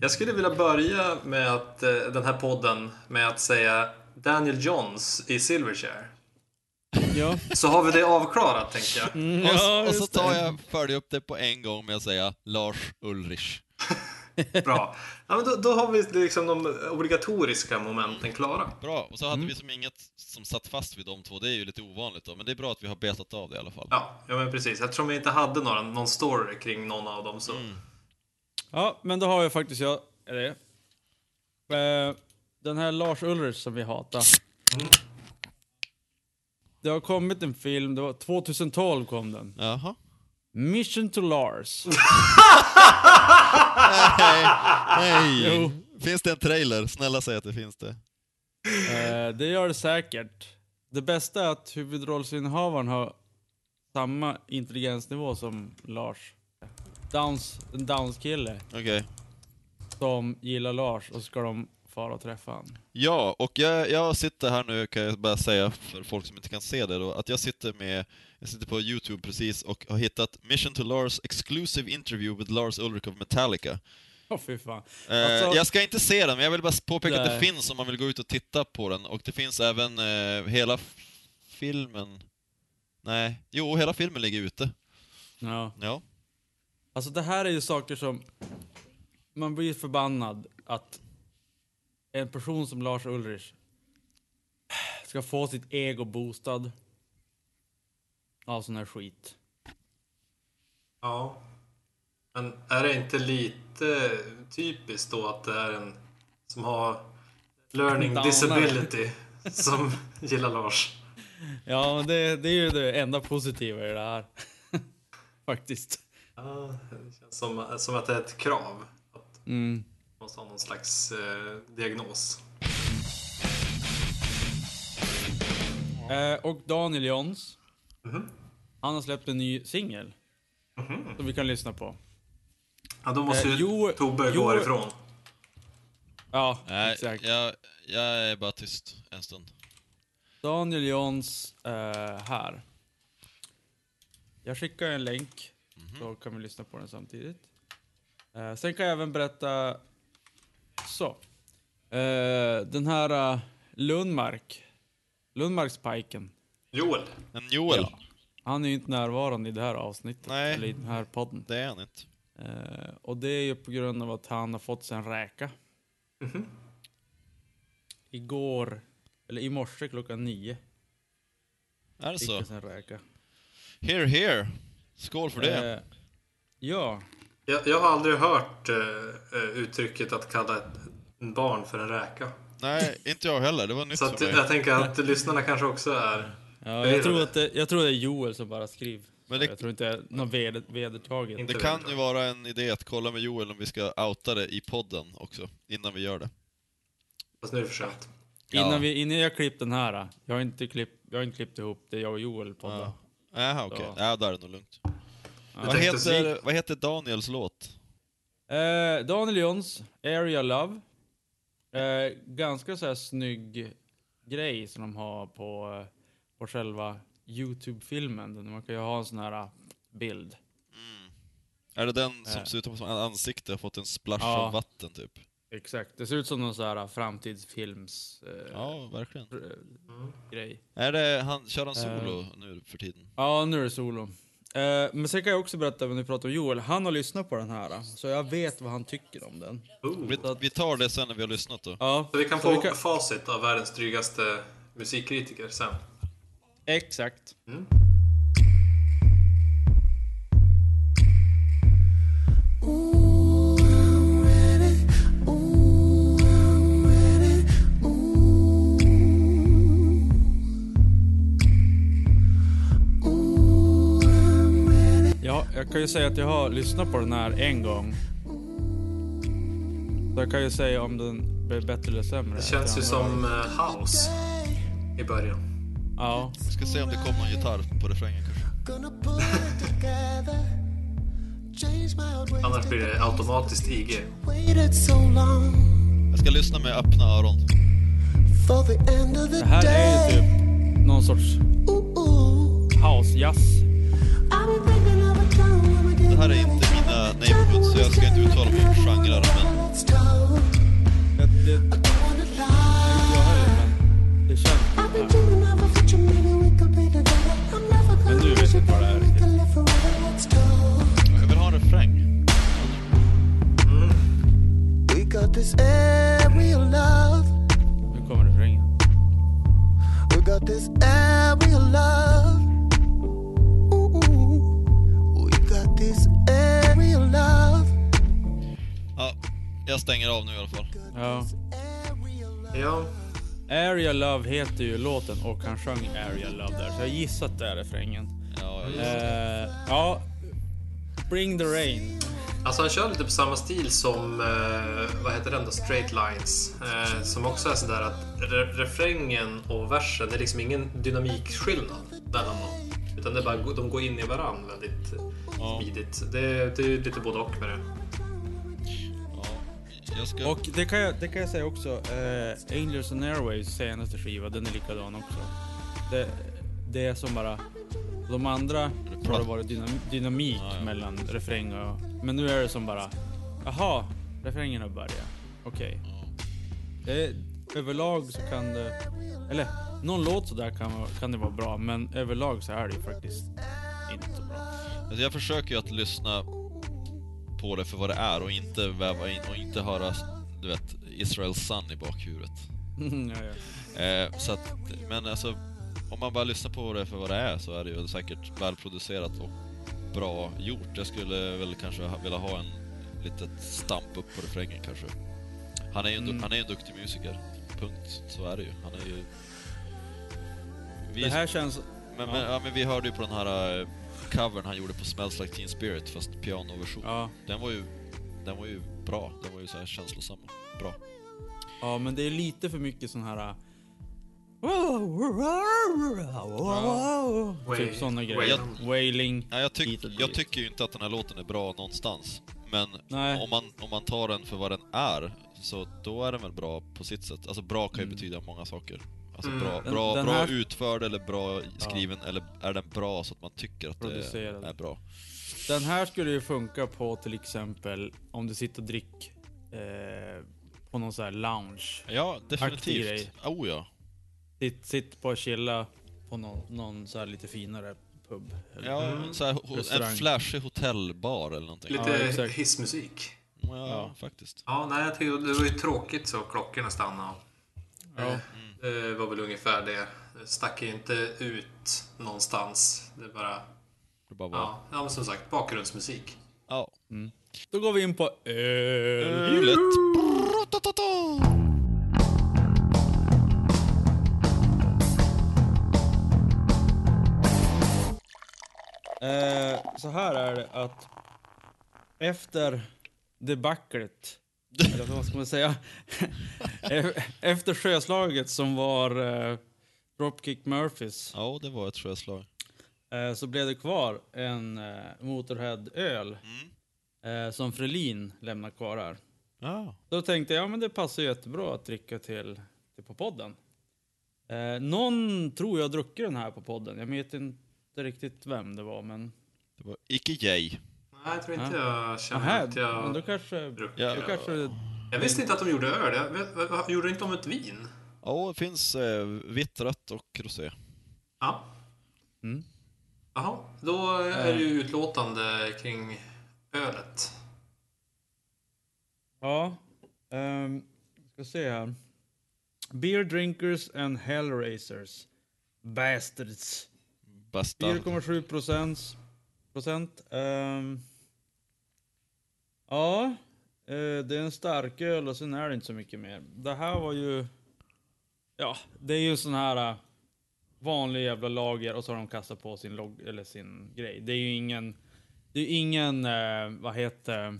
Jag skulle vilja börja med att, eh, den här podden med att säga Daniel Johns i Silverchair. Ja. Så har vi det avklarat, tänker jag. Mm, Och, ja, så- och så tar jag, följer upp det på en gång med att säga Lars Ulrich. Bra. Ja, men då, då har vi liksom de obligatoriska momenten klara. Bra, och så hade Mm. vi som inget som satt fast vid de två, det är ju lite ovanligt då, men det är bra att vi har betat av det i alla fall. Ja, ja men precis. Eftersom vi inte hade några, någon story kring någon av dem så... Mm. Ja, men då har jag faktiskt jag... Det? Eh, den här Lars Ulrich som vi hatar. Det har kommit en film, det var 2012 kom den. Jaha. Mission to Lars. Nej, nej. Jo. Finns det en trailer? Snälla säg att det finns det. Eh, det gör det säkert. Det bästa är att huvudrollsinnehavaren har samma intelligensnivå som Lars. Downs, en Downs-kille Okej. som gillar Lars och ska de fara och träffa han. Ja, och jag, jag sitter här nu, kan jag bara säga för folk som inte kan se det då, att jag sitter med, jag sitter på Youtube precis och har hittat Mission to Lars Exclusive Interview with Lars Ulrich of Metallica. Åh fy fan. Eh, Alltså- jag ska inte se den, men jag vill bara påpeka att det Nej. finns om man vill gå ut och titta på den. Och det finns även eh, hela f- filmen... Nej, jo, hela filmen ligger ute. Ja. Ja. Alltså det här är ju saker som... Man blir förbannad att en person som Lars Ulrich ska få sitt ego boostad av sån här skit. Ja. Men är det inte lite typiskt då att det är en som har learning disability som gillar Lars? Ja, men det, det är ju det enda positiva i det här. Faktiskt. Ja, det känns som, som att det är ett krav. Att Mm. man måste ha någon slags eh, diagnos. Eh, och Daniel Johns. Mhm. Han har släppt en ny singel. Som vi kan lyssna på. Ja, då måste Eh, ju jo- Tobbe jo- gå ifrån. Ja, Nej, exakt. jag, jag är bara tyst en stund. Daniel Johns eh, här. Jag skickar en länk, så kan vi lyssna på den samtidigt. Eh, sen kan jag även berätta... Så. Eh, den här uh, Lundmark. Lundmarkspiken. Joel. Men Joel, Han är ju inte närvarande i det här avsnittet, Nej. eller i den här podden. det är han inte. Eh, och det är ju på grund av att han har fått sig en räka. Igår, eller i morse klockan nio, Är det fick så? han sig en räka. Here, here. Skål för det. Eh, ja, Jag, jag har aldrig hört eh, eh, uttrycket att kalla ett barn för en räka. Nej, inte jag heller. Det var nytt Så att, jag tänker att lyssnarna kanske också är... ja jag, tror att det, jag tror det är Joel som bara skriver. Men det, jag tror inte det är något ved, vedertaget. Det kan ju vara en idé att kolla med Joel om vi ska outa det i podden också, innan vi gör det. Fast nu är det för sent. Innan, Ja. vi, innan jag klippt den här, jag har inte klippt, jag har inte klippt ihop det, jag och Joel poddar. Ja. Jaha, okej. Ja. Ja, där är det nog lugnt. Vad, heter, vad heter Daniels låt? Eh, Daniel Jons, Area Love. Eh, ganska så här snygg grej som de har på, eh, på själva Youtube-filmen. Man kan ju ha en sån här eh, bild. Är det den som Eh. ser ut som ett ansikte och fått en splash Ja. av vatten, typ? Exakt. Det ser ut som någon sån här eh, framtidsfilms eh, Ja, verkligen. grej. Är det, han, kör han Eh. solo nu för tiden? Ja, nu är det solo. Eh, men sen kan jag också berätta, när vi pratar om Joel, han har lyssnat på den här. Så jag vet vad han tycker om den. Vi, vi tar det sen när vi har lyssnat då. Ja, Så vi kan så få vi kan- facit av världens drygaste musikkritiker sen. Exakt. Ja, jag kan ju säga att jag har lyssnat på den här en gång. Så jag kan ju säga om den blev bättre eller sämre. Det känns ju som eh, house i början. Ja. Vi ska se om det kommer någon gitarr på refrängen kanske. Annars blir det automatiskt IG. Jag ska lyssna med öppna öron. Det här är ju typ någon sorts house-jazz. Här är inte mina Neighborhood, så jag ska inte uttala mig om genrer, men Det, det, inte jag heller, men det känns som det här. Men du vet inte vad det är jag vill ha en refräng. We got this aerial love. Nu kommer refrängen. Jag stänger av nu i alla fall. Ja. Ja. Area Love heter ju låten och han sjöng Area Love där, så jag gissar att det är refrängen. Ja, jag gissar. Eh, ja. Bring the rain. Alltså han kör lite på samma stil som, eh, vad heter den då, Straight Lines. Eh, som också är sådär att re refrängen och versen, det är liksom ingen dynamikskillnad mellan dem. Utan det är bara, de går in i varann väldigt Ja. smidigt. Det, det är lite både och med det. Ska... Och det kan jag, det kan jag säga också, eh, Angels and Airways senaste skiva, den är likadan också. Det, det är som bara, de andra har det varit dynam, dynamik Ja, ja. mellan refräng och... Men nu är det som bara, jaha, refrängen har börjat. Okej. Ja. Det, överlag så kan det, eller någon låt sådär kan, kan det vara bra, men överlag så är det ju faktiskt inte så bra. Alltså jag försöker ju att lyssna på det för vad det är och inte väva in och inte höra, du vet, Israel Sun i bakhuvudet. ja, ja. Eh, så att, men alltså, om man bara lyssnar på det för vad det är så är det ju säkert välproducerat och bra gjort. Jag skulle väl kanske vilja ha en litet stamp upp på refrängen kanske. Han är ju en, Mm. han är en duktig musiker. Punkt. Så är det ju. Han är ju... Vi, Det här känns... men, ja. men, ja, men vi hörde ju på den här eh, covern han gjorde på Smells Like Teen Spirit, fast pianoversion. Ja, Den var ju, den var ju bra. Den var ju så här känslosam. Bra. ja, men det är lite för mycket sån här... Wai- Typ såna grejer. wailing. Wailing. Ja, jag, tyck, och tycker ju inte att den här låten är bra någonstans. Men Nej. om man, om man tar den för vad den är, så då är den väl bra på sitt sätt. Alltså bra kan ju Mm. betyda många saker. Alltså Mm. bra, Den- bra, den bra här- utförd eller bra skriven, eller är den bra så att man tycker att det Producerad. är bra? Den här skulle ju funka på till exempel om du sitter och drick eh, på någon sån här lounge. Ja, Aktig definitivt. grej. Oh ja. Sitt, sitt på och chilla på någon, någon så här lite finare pub. eller- ja Mm. så här, ho- en flashig hotellbar eller någonting. Ja, Lite exakt. hissmusik. Ja, Ja. faktiskt. Ja, nej, jag tycker det var ju tråkigt så klockorna stannade. Ja. Det var väl ungefär det. Det stack ju inte ut någonstans. Det bara, Det bara var... ja, ja men som sagt, bakgrundsmusik. Ja. Då går vi in på öl. Ölet. Eh, så här är det att efter debaclet, eller vad ska man säga? Efter sjöslaget som var eh, Dropkick Murphys Ja, det var ett sjöslag. eh, så blev det kvar en eh, Motorhead-öl eh, som Frelin lämnar kvar här. Ja. Då tänkte jag, ja men det passar jättebra att dricka till, till på podden. Eh, någon tror jag druckit den här på podden. Jag vet inte riktigt vem det var, men... Det var icke Jay. Nej, jag tror inte jag känner att jag... men då kanske... druckit Ja. Då kanske... Jag visste inte att de gjorde öl. Jag vet, vad- gjorde de inte om ett vin? Ja, det finns eh, vitt, rött och rosé. Ja. Mm. Jaha, då är det ju utlåtande kring ölet. Ja. Um, ska se här. Beer drinkers and hellraisers. Bastards. Bästa. 4,7 procent. procent. Ja, eh, det är en stark öl och sen är det inte så mycket mer. Det här var ju... Ja, det är ju sån här äh, vanlig jävla lager och så har de kastat på sin logg, eller sin grej. Det är ju ingen... Det är ingen, eh, vad heter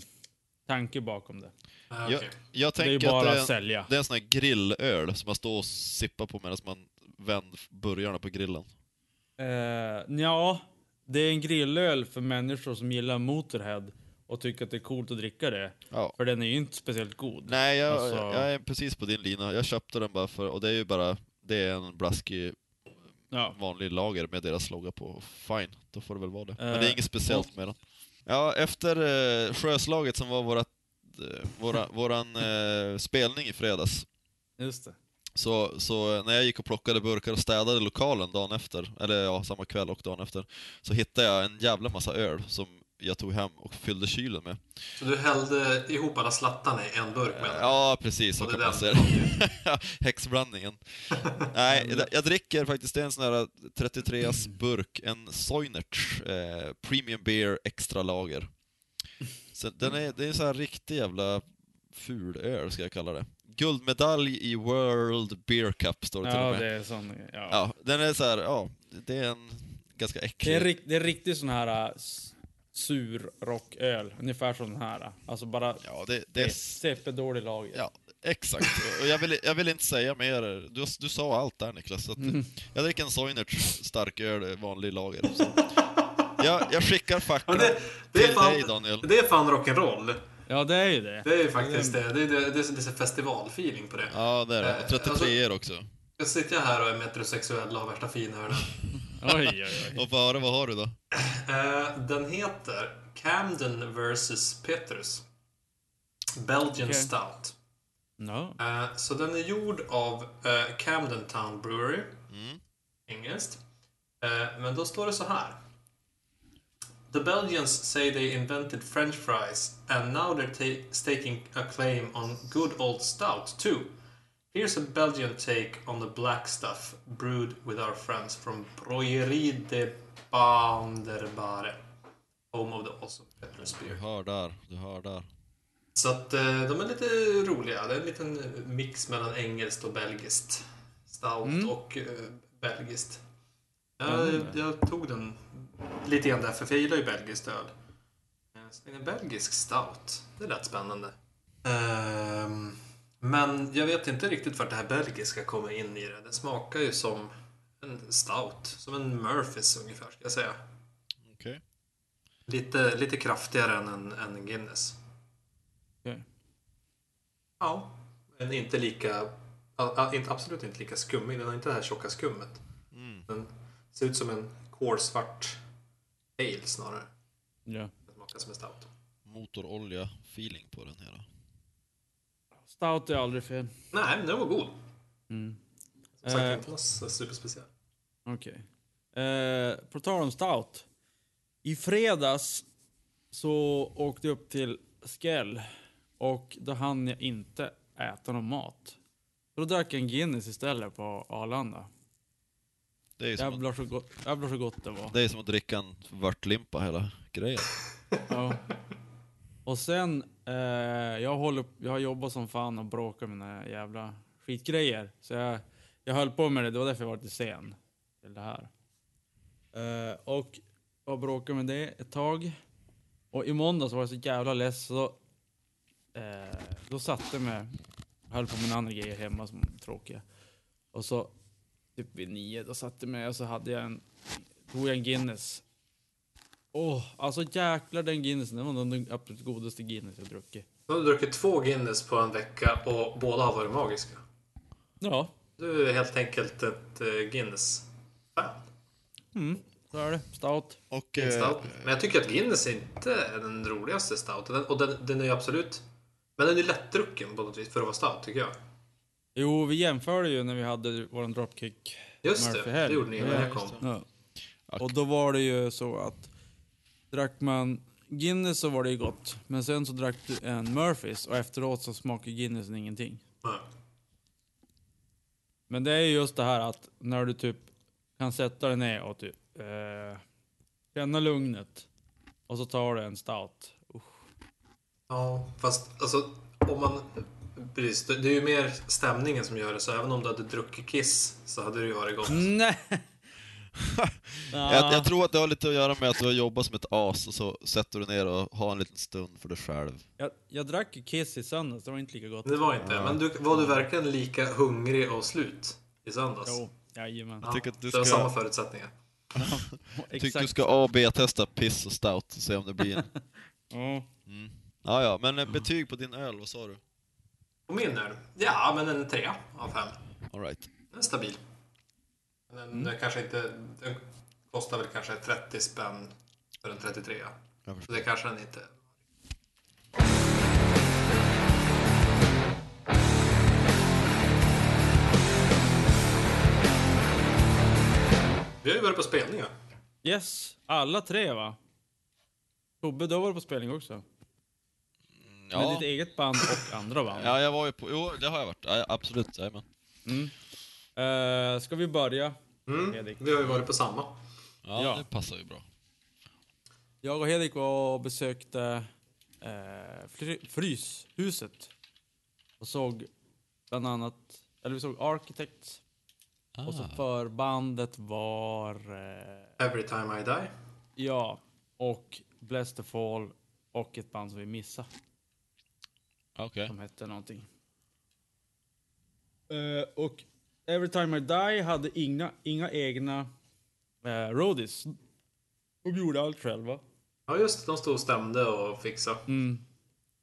tanke bakom det. Ah, Jag, jag Det är tänker bara att att det är, sälja. det är en sån här grillöl som man står och sippar på medan man vänder burgarna på grillen. Uh, ja, det är en grillöl för människor som gillar Motorhead och tycker att det är coolt att dricka det. Ja. För den är ju inte speciellt god. Nej, jag, Alltså- jag är precis på din lina. Jag köpte den bara för, och det är ju bara, det är en blaskig Ja. vanlig lager med deras logga på. Fine, då får det väl vara det. Men Eh, det är inget speciellt med den. Ja, efter eh, sjöslaget som var vårat, eh, våra, våran eh, spelning i fredags, Just det. så, så när jag gick och plockade burkar och städade lokalen dagen efter, eller ja, samma kväll och dagen efter, så hittade jag en jävla massa öl som jag tog hem och fyllde kylen med. Så du hällde ihop alla slattarna i en burk med? Ja, precis så kan man är säga. Häxblandningen. Nej, jag, jag dricker faktiskt, det är en sån här 33as burk, en Soinerts eh, Premium Beer Extra Lager. Så den är, det är en sån här riktig jävla ful öl, ska jag kalla det. Guldmedalj i World Beer Cup, står det till och Ja, med. det är sån. Ja. Ja, den är så här, ja, det är en ganska Det, äcklig... är rikt, det är riktigt sån här äh, s- sur rocköl. Ungefär som den här. Alltså bara Ja, det, det är... CP-dålig lager. Ja, exakt. Och jag vill, jag vill inte säga mer. Du, du sa allt där Niklas. Så att, Jag dricker en Soinerts starköl, vanlig lager. Så. Jag, jag skickar facklan det, det, är till dig fan, Daniel. det är fan rock'n'roll. Ja, det är ju det. Det är ju faktiskt det. Det är, det, det är, det är festivalfeeling på det. Ja, det är det. Och 33 er också. Jag sitter här och är metrosexuell och har värsta finhörnan. Oj, oj, oj. Och före, vad har du då? Eh, den heter Camden vs. Petrus. Belgian Okej. Stout. No. Eh, så den är gjord av eh, Camden Town Brewery. Mm. Engelskt. Men då står det så här. The Belgians say they invented French fries and now they're ta- staking a claim on good old stout too. Here's a Belgian take on the black stuff brewed with our friends from Brouillerie de Banderbare. Home of the awesome Petrus Du beer. hör där, du hör där. Så att eh, de är lite roliga. Det är en liten mix mellan engelskt och belgiskt. Stout och eh, belgiskt. Jag, Spännande. jag tog den lite grann därför, för jag gillar ju belgiskt öl. Eh, Så en belgisk stout, det lät spännande. Ehm, men jag vet inte riktigt vart det här belgiska kommer in i det. Det smakar ju som en stout, som en Murphys ungefär, ska jag säga. Okej. Lite, lite kraftigare än en, än en Guinness. Okej. Ja, men inte lika... absolut inte lika skummig. Den har inte det här tjocka skummet. Mm. Den ser ut som en kolsvart ale snarare. Ja. Den smakar som en stout. Motorolja-feeling på den här. Stout är aldrig fel. Nej, men den var god. Mm. Som sagt, Eh. inte något superspeciell. Okej. Eh, på tal om stout. I fredags så åkte jag upp till Skell och då hann jag inte äta någon mat. Så då drack jag en Guinness istället på Arlanda. Det är att, Jävlar så, gott, jävlar så gott det var. det är som att dricka en vörtlimpa hela grejen. Ja. Och sen, eh, jag, håller, jag har jobbat som fan och bråkat med mina jävla skitgrejer. Så jag, jag höll på med det, det var därför jag var lite sen till det här. Eh, och jag bråkade med det ett tag. Och i måndags var jag så jävla less så eh, då satte jag mig, höll på med mina andra grejer hemma som var tråkiga. Och så typ vid nio, då satte jag mig och så hade jag en, tog jag en Guinness Åh, alltså jäklar den Guinnessen. Det var nog den absolut godaste Guinness jag druckit. Du har druckit två Guinness på en vecka och båda har varit magiska. Ja, Du är helt enkelt ett eh, Guinness-fan. mm, så är det. Stout. Och eh, stout. Men jag tycker att Guinness inte är den roligaste stouten. Och den, den är ju absolut... Men den är lättdrucken på något vis för att vara stout, tycker jag. Jo, vi jämförde ju när vi hade vår dropkick. Just det, det gjorde ni när Ja, jag kom. Ja. Och då var det ju så att drack man Guinness så var det ju gott. Men sen så drack du en Murphys och efteråt så smakade Guinnessen ingenting. Ja. Men det är ju just det här att när du typ kan sätta dig ner och typ eh, känna lugnet och så tar du en stout. Usch. Ja, fast alltså om man... Precis, det det är ju mer stämningen som gör det, så även om du hade druckit Kiss så hade det ju varit gott. Nej! Jag, jag tror att det har lite att göra med att du har jobbat som ett as och så sätter du ner och har en liten stund för dig själv. Jag, jag drack ju Kiss i söndags, det var inte lika gott. Det var inte, men du, var du verkligen lika hungrig och slut i söndags? Jo, jajamän. Ja, tycker att du det var ska- samma förutsättningar. Jag tycker du ska A och B-testa piss och stout och se om det blir en... Ja. Mm. Ja, ja, men eh, betyg på din öl, vad sa du? Och min öl? Ja, men en trea av fem. All right. Den är stabil. Den, den kanske inte... Den kostar väl kanske 30 spänn för en 33. Jag Så det kanske han inte... Vi har ju varit på spelningar. Yes, alla tre va? Tobbe, du har varit på spelning också? Med Ja. ditt eget band och andra band. ja, jag var ju på... Jo, det har jag varit. Ja, absolut, jajamän. Mm. Eh, ska vi börja? Mm. Hedvig. Vi har ju varit på samma. Ja, Ja. det passar ju bra. Jag och Hedvig var och besökte eh, fry- Fryshuset. Och såg bland annat, eller vi såg Architects. Och så Ah. förbandet var, eh, Every time I die. ja, och Bless the Fall och ett band som vi missade. Okej. Som hette någonting. Eh, och Every Time I Die hade inga, inga egna uh, roadies. De gjorde allt själva. Ja just de stod och stämde och fixade. Mm.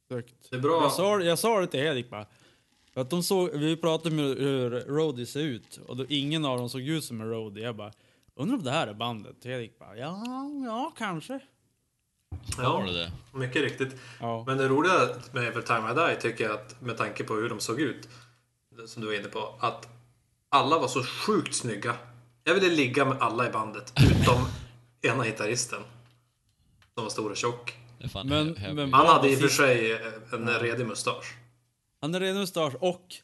Det är bra. Jag sa, jag sa det till Hedvig bara. För att de såg, vi pratade om hur, hur roadies ser ut och då, ingen av dem såg ut som en roadie. Jag bara, undrar om det här är bandet? Hedvig bara, ja, ja kanske. Ja. Var det det? Mycket riktigt. Ja. Men det roliga med Every time I die tycker jag att med tanke på hur de såg ut, som du var inne på, att alla var så sjukt snygga. Jag ville ligga med alla i bandet, utom ena gitarristen. Som var stor och tjock. Men- men- Han hade i och för sig en redig mustasch. Han hade redan mustasch och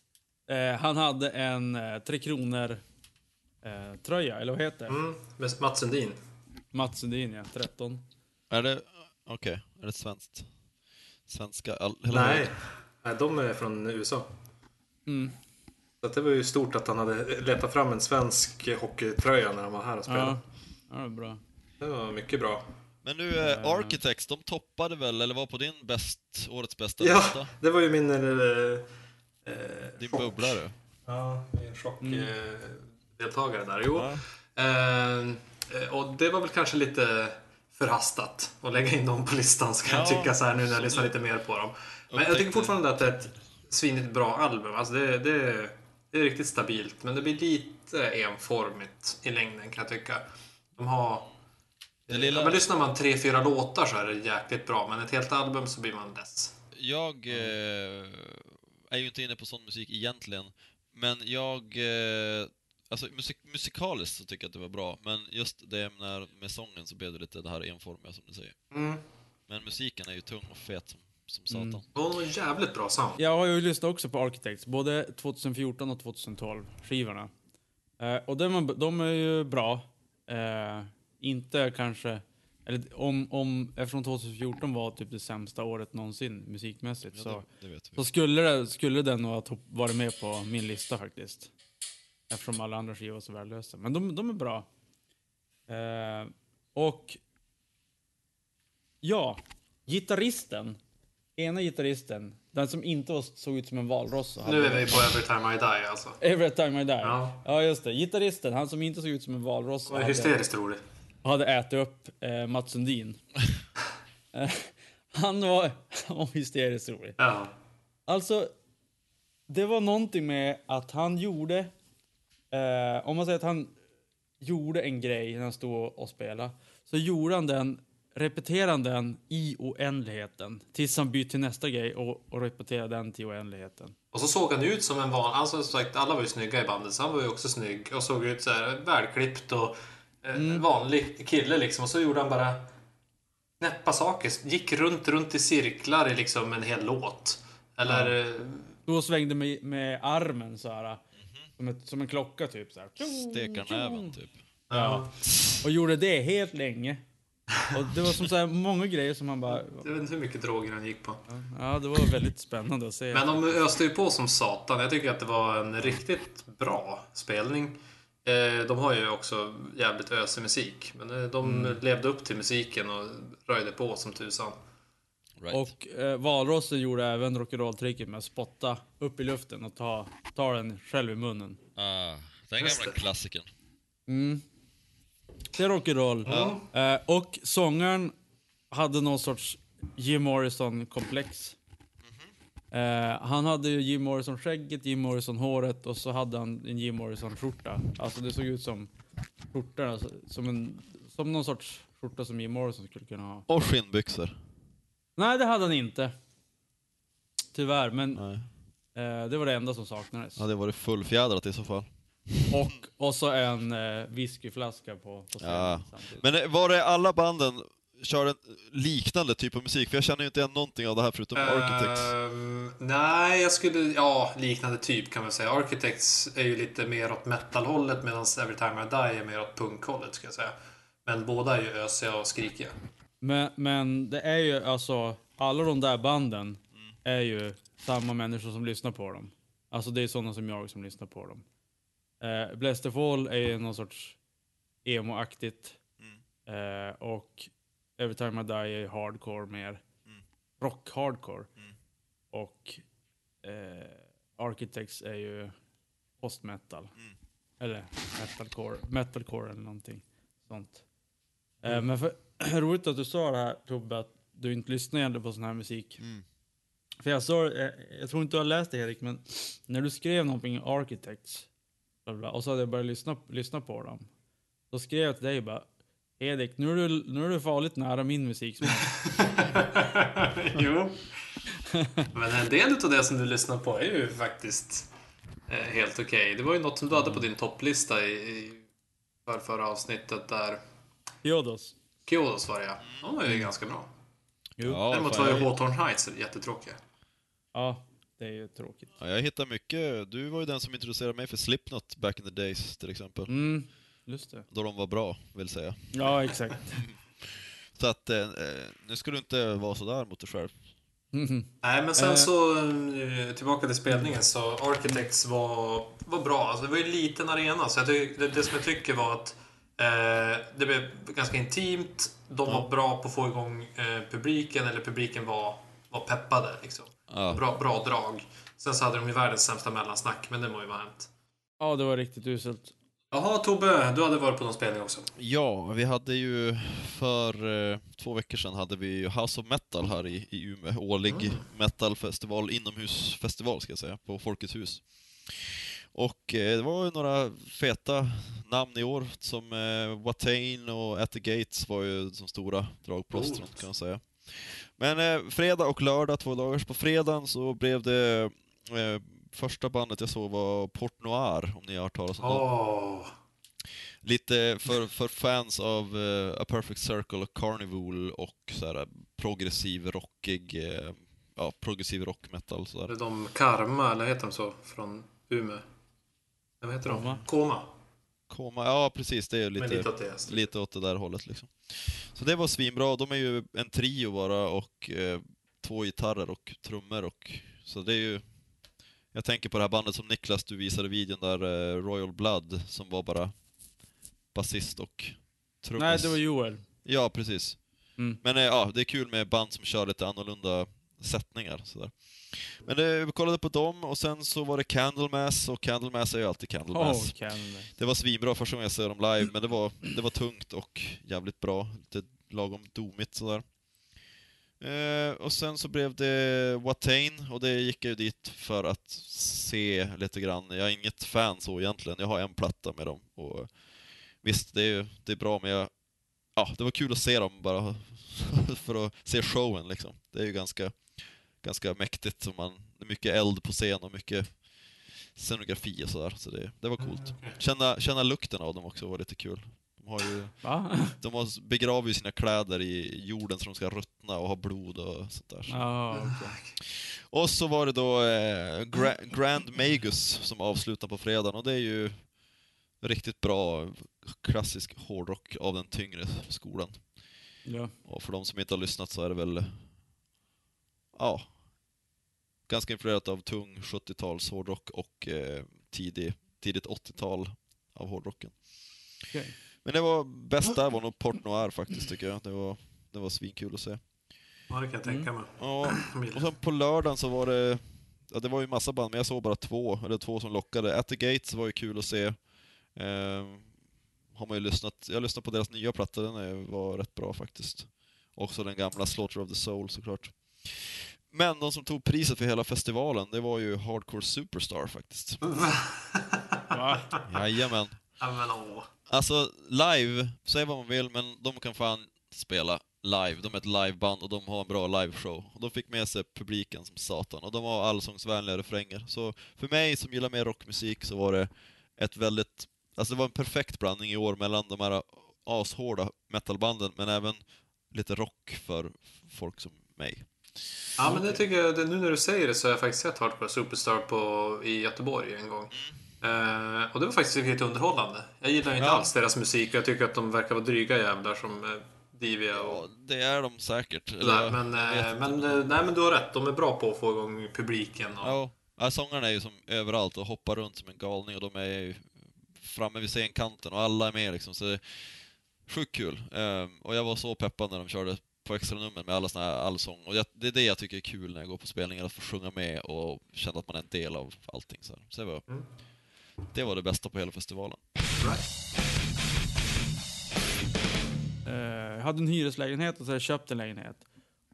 eh, han hade en eh, Tre Kronor eh, tröja, eller vad heter det? Mm, med Mats Sundin. Mats Sundin ja, 13. Är det... Okej, är det svenskt? Svenska? All, hela Nej, nej, de är från USA. Mm. Så det var ju stort att han hade letat fram en svensk hockeytröja när han var här och spelade. Ja, ja, det var bra. Det var mycket bra. Men nu, eh, Architects, de toppade väl, eller var på din bäst, årets bästa Ja, lista? det var ju min... Eh, eh, Din chock. bubblare? Ja, min chockdeltagare eh, deltagare där. Jo. Ja. Eh, eh, och det var väl kanske lite förhastat att lägga in dem på listan, ska jag Ja, tycka så här nu när jag lyssnar lite mer på dem. Men jag tycker fortfarande att det är ett svinigt bra album. Alltså det, det, det är riktigt stabilt, men det blir lite enformigt i längden kan jag tycka. De har... Det lilla- Ja, men lyssnar man tre, fyra låtar så är det jäkligt bra, men ett helt album så blir man less. Jag eh, är ju inte inne på sån musik egentligen, men jag... Eh, alltså musik, musikaliskt så tycker jag att det var bra, men just det när, med sången så blev det lite det här enformiga som du säger. Mm. Men musiken är ju tung och fet som, som satan. Mm. Och de har jävligt bra sound. Jag har ju lyssnat också på Architects, både 2014 och 2012 skivorna. Eh, och de är, de är ju bra. Eh, inte kanske... Eller om, om, eftersom 2014 var typ det sämsta året någonsin musikmässigt Ja, så, det, det vi. så skulle, det, skulle den nog ha varit med på min lista faktiskt. Eftersom alla andra skivor var så värdelösa. Men de, de är bra. Eh, och... Ja, gitarristen. Ena gitarristen. Den som inte var, såg ut som en valross. och Nu är vi på Every Time I Die alltså. Every time I die. Ja. Ja. just det. Gitarristen, han som inte såg ut som en valross. Det var hade, hysteriskt roligt. hade ätit upp eh, Mats Sundin. Eh, han var, han var hysteriskt rolig. Ja. Alltså, det var någonting med att han gjorde... Eh, om man säger att han gjorde en grej när han stod och spelade, så gjorde han den, repeterade han den i oändligheten. Tills han bytte till nästa grej och, och repeterade den till oändligheten. Och så såg han ut som en van... Alltså som sagt, alla var ju snygga i bandet, så han var ju också snygg och såg ut så här välklippt och eh, vanlig kille liksom. Och så gjorde han bara knäppa saker. Gick runt, runt i cirklar i liksom en hel låt. Eller... Stod och svängde med, med armen så här. Som, ett, som en klocka typ. Så här. Stekar näven, typ. Ja. Och gjorde det helt länge. Och det var som så här många grejer som han bara... Jag vet inte hur mycket droger han gick på. Ja, det var väldigt spännande att se. Men de öste ju på som satan. Jag tycker att det var en riktigt bra spelning. Eh, De har ju också jävligt ösig musik. Men eh, de levde upp till musiken och röjde på som tusan. Right. Och eh, valrossen gjorde även rock'n'roll-tricket med att spotta upp i luften och ta, ta den själv i munnen. ah, den gamla klassikern. Mm. Det är rock'n'roll. Eh, och sångaren hade någon sorts Jim Morrison-komplex. Eh, han hade ju Jim Morrison-skägget, Jim Morrison-håret och så hade han en Jim Morrison-skjorta. Alltså det såg ut som skjortan, alltså, som, en, som någon sorts skjorta som Jim Morrison skulle kunna ha. Och skinnbyxor. Nej, det hade han inte. Tyvärr, men eh, det var det enda som saknades. Hade varit fullfjädrat i så fall. Och, och så en eh, whiskyflaska på, på scenen Ja. samtidigt. Men eh, var det alla banden körde en liknande typ av musik? För jag känner ju inte igen någonting av det här förutom Architects. Ehm, nej, jag skulle... Ja, liknande typ kan man säga. Architects är ju lite mer åt metal-hållet medan Every Time I Die är mer åt punk-hållet, ska jag säga. Men båda är ju ösiga och skrikiga. Men, men det är ju alltså, alla de där banden är ju samma människor som lyssnar på dem. Alltså det är sådana som jag som lyssnar på dem. Eh, Blessed of All är ju någon sorts emo-aktigt. Eh, och Every Time I Die är ju hardcore mer. Rock-hardcore. Och eh, Architects är ju post-metal. Eller metalcore, metalcore eller någonting sånt. Eh, men för, roligt att du sa det här Tobbe, att du inte lyssnar på sån här musik. För jag sa, eh, jag tror inte du har läst det Erik, men när du skrev någonting i Architects, och så hade jag börjat lyssna, lyssna på dem. Då skrev jag till dig bara, Erik, nu är du, nu är du farligt nära min musiksmak. jo. Men en del av det som du lyssnar på är ju faktiskt eh, helt okej. Det var ju något som du hade på din topplista i, i för förra avsnittet där. Jodos. Kyodos var det ja. De var ju ganska bra. Jo. Ja. Ja, Däremot var ju Hawthorne Heights jättetråkiga. Det är ju tråkigt. ja, jag hittar mycket. Du var ju den som introducerade mig för Slipknot back in the days till exempel. Mm, just det. Då de var bra, vill säga. Ja, exakt. Så att, eh, eh, nu ska du inte vara sådär mot dig själv. Mhm. Nej, men sen Eh. så eh, tillbaka till spelningen så Architects var, var bra. Alltså, det var ju en liten arena så jag ty- det, det som jag tycker var att eh, det blev ganska intimt. De var bra på att få igång eh, publiken, eller publiken var, var peppade. Liksom. Ja. Bra, bra drag. Sen så hade de ju världens sämsta mellansnack, men det må ju vara hänt. Ja, det var riktigt uselt. Jaha, Tobbe, du hade varit på någon spelning också. Ja, vi hade ju för eh, två veckor sedan hade vi ju House of Metal här i, i Umeå. Årlig metalfestival, inomhusfestival ska jag säga, på Folkets hus. Och eh, det var ju några feta namn i år som eh, Watain och At the Gates var ju de stora dragplåstren kan man säga. Men eh, fredag och lördag, två dagar. På fredagen så blev det eh, Första bandet jag såg var Port Noir, om ni har hört talas om dem. Åh, Lite för, för fans av eh, A Perfect Circle och Carnival och så här progressiv rockig, eh, ja, progressiv rock metal sådär. är de Karma, eller heter de så, från Umeå? Vad heter de? Koma. Koma, ja precis, det är lite, lite åt det. lite åt det där hållet liksom. Så det var svinbra, de är ju en trio bara och eh, två gitarrer och trummor och så det är ju jag tänker på det här bandet som Niklas, du visade videon där, eh, Royal Blood, som var bara basist och trummis. Nej, det var Joel. Ja, precis. Mm. Men eh, ja, det är kul med band som kör lite annorlunda sättningar. Sådär. Men eh, vi kollade på dem och sen så var det Candlemass och Candlemass är ju alltid Candlemass. Oh. Det var svinbra första gången jag såg dem live, men det var, det var tungt och jävligt bra. Lite lagom domigt sådär. Eh, och sen så blev det Watain och det gick jag ju dit för att se lite grann. Jag är inget fan så egentligen, jag har en platta med dem. Och visst, det är, det är bra men jag, ja, det var kul att se dem bara för att se showen liksom. Det är ju ganska, ganska mäktigt. Så man, det är mycket eld på scen och mycket scenografi och sådär. Så det, det var coolt. Känna, känna lukten av dem också var lite kul. De har ju Va? de har begraver ju sina kläder i jorden så de ska ruttna och ha blod och sånt där. Ja, okej. Och så var det då eh, Gra- Grand Magus som avslutar på fredagen och det är ju riktigt bra klassisk hårdrock av den tyngre skolan. Ja. Och för de som inte har lyssnat så är det väl, ja, ganska influerat av tung 70-tals hårdrock och eh, tidig, tidigt 80-tal av hårdrocken. Okej. Men det var bäst där var nog Port Noir faktiskt tycker jag. Det var, det var svinkul att se. Ja, det kan jag tänka mig. Ja, och sen på lördagen så var det, ja det var ju massa band men jag såg bara två, eller två som lockade. At the Gates var ju kul att se. Eh, har man ju lyssnat, jag lyssnade på deras nya platta, den var rätt bra faktiskt. Också den gamla Slaughter of the Soul såklart. Men de som tog priset för hela festivalen, det var ju Hardcore Superstar faktiskt. Va? Jajamän. Ja, men åh. Alltså, live, säg vad man vill, men de kan fan spela live. De är ett liveband och de har en bra liveshow. Och de fick med sig publiken som satan. Och de har allsångsvänliga refränger. Så för mig som gillar mer rockmusik så var det ett väldigt... Alltså det var en perfekt blandning i år mellan de här ashårda metalbanden, men även lite rock för folk som mig. Ja, men det tycker jag, nu när du säger det så har jag faktiskt sett Hardcore Superstar på, i Göteborg en gång. Eh, och det var faktiskt riktigt underhållande. Jag gillar inte Ja. alls deras musik och jag tycker att de verkar vara dryga jävlar som eh, Divia och Ja, det är de säkert. Sådär. Men, eh, men, eh, nej, men du har rätt, de är bra på att få igång publiken. Och, Ja, ja, sångarna är ju som överallt och hoppar runt som en galning och de är ju framme vid scenkanten och alla är med liksom. Så det är sjukt kul. Ehm, och jag var så peppad när de körde på extra nummer med alla såna här allsång. Och jag, det är det jag tycker är kul när jag går på spelningar, att få sjunga med och känna att man är en del av allting. Så, här. så det, var, Mm. det var det bästa på hela festivalen. Right. Eh, jag hade en hyreslägenhet och så hade jag köpt en lägenhet.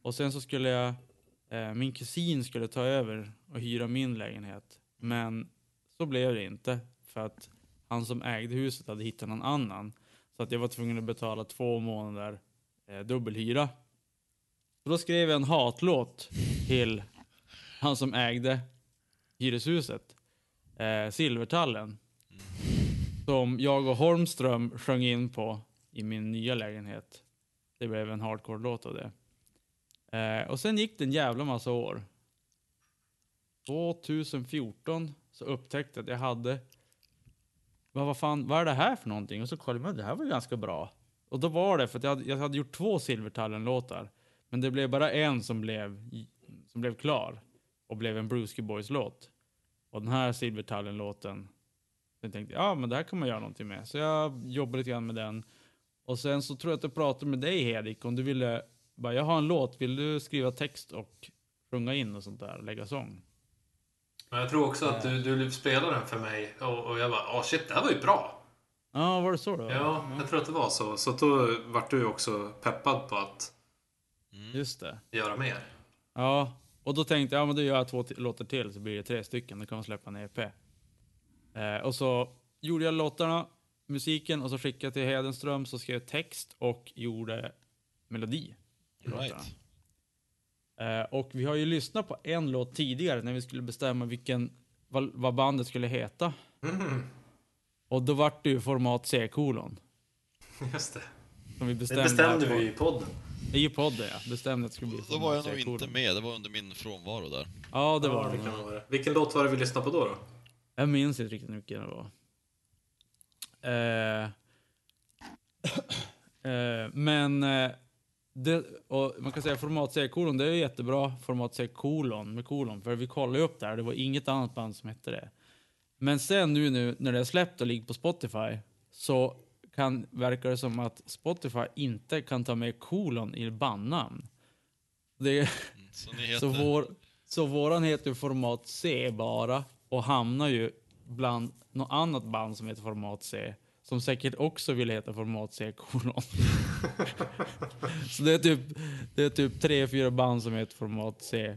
Och sen så skulle jag, eh, min kusin skulle ta över och hyra min lägenhet. Men så blev det inte. För att han som ägde huset hade hittat någon annan. Så att jag var tvungen att betala två månader eh, dubbelhyra. Så då skrev jag en hatlåt till han som ägde hyreshuset. Eh, Silvertallen. Som jag och Holmström sjöng in på i min nya lägenhet. Det blev en hardcore-låt av det. Eh, och sen gick det en jävla massa år. 2014 så upptäckte jag att jag hade... Vad, vad fan, vad är det här för någonting? Och så kollade jag, det här var ju ganska bra. Och då var det för att jag hade, jag hade gjort två Silvertallen-låtar. Men det blev bara en som blev, som blev klar. Och blev en Brewski Boys-låt. Och den här Silvertallen-låten, jag tänkte ja men det här kan man göra någonting med. Så jag jobbade lite grann med den. Och sen så tror jag att jag pratade med dig Hedik om du ville, bara jag har en låt, vill du skriva text och sjunga in och sånt där, lägga sång? Men jag tror också att du, du spelade den för mig och, och jag bara, åh shit, det här var ju bra. Ja, var det så då? Ja, jag tror att det var så. Så då vart du också peppad på att Just det. göra mer. Ja, och då tänkte jag, ja men då gör jag två låtar till så blir det tre stycken, då kan man släppa en EP. Eh, och så gjorde jag låtarna, musiken och så skickade jag till Hedenström så skrev jag text och gjorde melodi. Right. Eh, och vi har ju lyssnat på en låt tidigare när vi skulle bestämma vilken, vad, vad bandet skulle heta. Mm, Och då vart det ju format C-kolon. just det. Som vi Det bestämde. bestämde att- vi i podden. I podden ja, bestämde att det skulle bli Då var jag nog inte med, det var under min frånvaro där. Ja, det var ja, det. det. Kan det vara. Vilken låt var det vi lyssnade på då? då? Jag minns inte riktigt vilken det var. Eh, eh, men eh, det, och man kan säga format C-kolon, det är jättebra format C-kolon med kolon. För vi kollade ju upp där, det var inget annat band som hette det. Men sen nu, nu när det är släppt och ligger på Spotify så kan, verkar det som att Spotify inte kan ta med kolon i bandnamn. Det, Mm, Så så, vår, så våran heter format C bara och hamnar ju bland något annat band som heter format C. Som säkert också vill heta format C kolon. så det är typ, det är typ tre, fyra band som heter format C.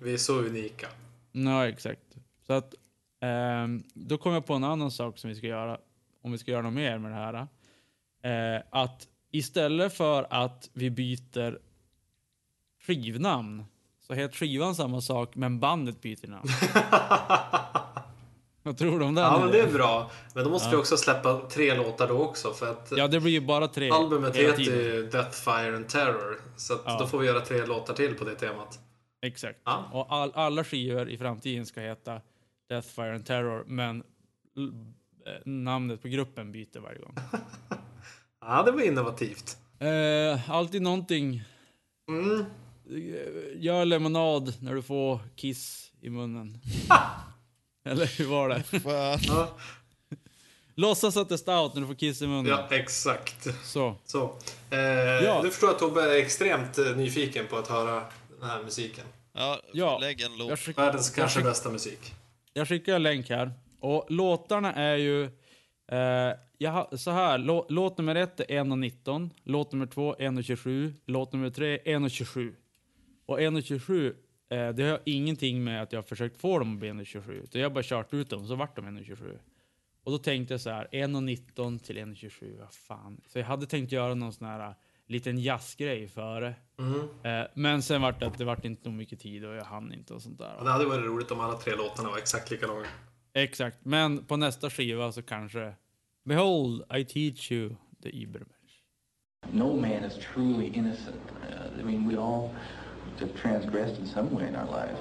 Vi är så unika. Ja, exakt. Så att ehm, då kom jag på en annan sak som vi ska göra, om vi ska göra något mer med det här. Eh, att istället för att vi byter skivnamn så heter skivan samma sak men bandet byter namn. Vad tror du om den Ja, men det är bra. Men då måste vi också släppa tre låtar då också. För att Ja, det blir ju bara tre albumet hela heter ju Death, Fire and Terror. Så Ja. då får vi göra tre låtar till på det temat. Exakt. Ja. Och all, alla skivor i framtiden ska heta Death, Fire and Terror men eh, namnet på gruppen byter varje gång. Ja, det var innovativt. Eh, alltid någonting. Mm. Eh, Gör lemonad när du får kiss i munnen. Eller hur var det? Ja, Låtsas att det är stout när du får kiss i munnen. ja, exakt. Så. Så. Eh, Ja. Du förstår att Tobbe är extremt eh, nyfiken på att höra den här musiken. Ja, Ja. lägg en låt. Jag, Världens kanske bästa musik jag skickar en länk här. Och låtarna är ju... Eh, jag, så här, lå, låt nummer ett är 1.19. Låt nummer två 1.27. Låt nummer tre 1.27. Och 1.27, eh, det har ingenting med att jag har försökt få dem att bli 1.27. Utan jag har bara kört ut dem, så vart de 1.27. Och då tänkte jag så här, 1.19 till 1.27, vad fan. Så jag hade tänkt göra någon sån här eh, liten jazzgrej före. Mm. Eh, men sen vart det att det vart inte nog mycket tid och jag hann inte och sånt där. Ja, det hade varit roligt om alla tre låtarna var exakt lika långa. Exakt, men på nästa skiva så kanske Behold, I teach you the Ibermensch. No man is truly innocent. Uh, I mean, we all have transgressed in some way in our lives.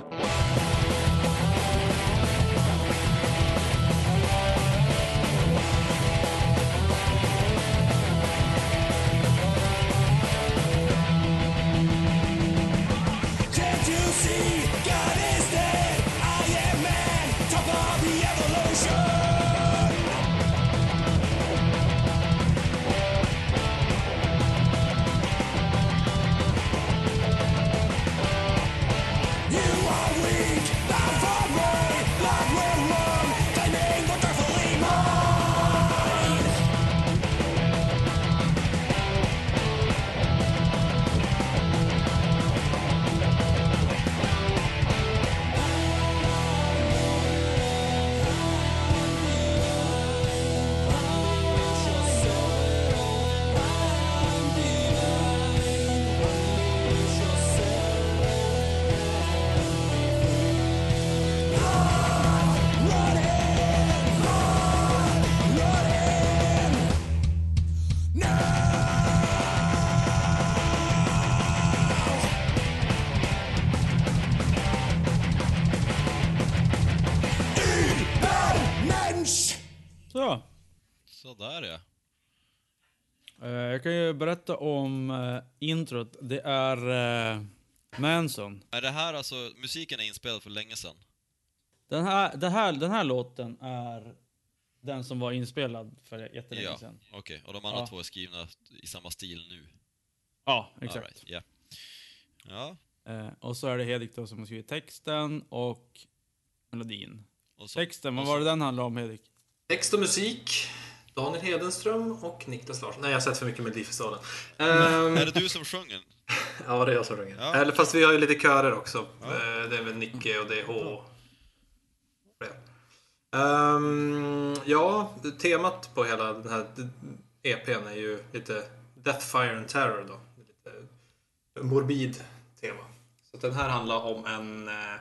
Berätta om eh, introt. Det är eh, Manson. Är det här alltså, musiken är inspelad för länge sedan? Den här, det här, den här låten är den som var inspelad för jättelänge Ja, sedan. okej. Och de andra Ja. två är skrivna i samma stil nu? Ja, exakt. Right, yeah. Ja, Eh, och så är det Hedik då som har skrivit texten och melodin. och så, Texten, vad var det den handlade om Hedik? Text och musik. Daniel Hedenström och Niklas Larsson. Nej, jag har sett för mycket Melodifestivalen. Ehm, Är det du som sjunger? ja, det är jag som sjunger. Ja. Eller fast vi har ju lite körer också. Eh, Det är väl Nicke och det är H. Ehm, ja, temat på hela den här EPn är ju lite Death, Fire and Terror då. Lite morbid tema. Så den här handlar om en eh,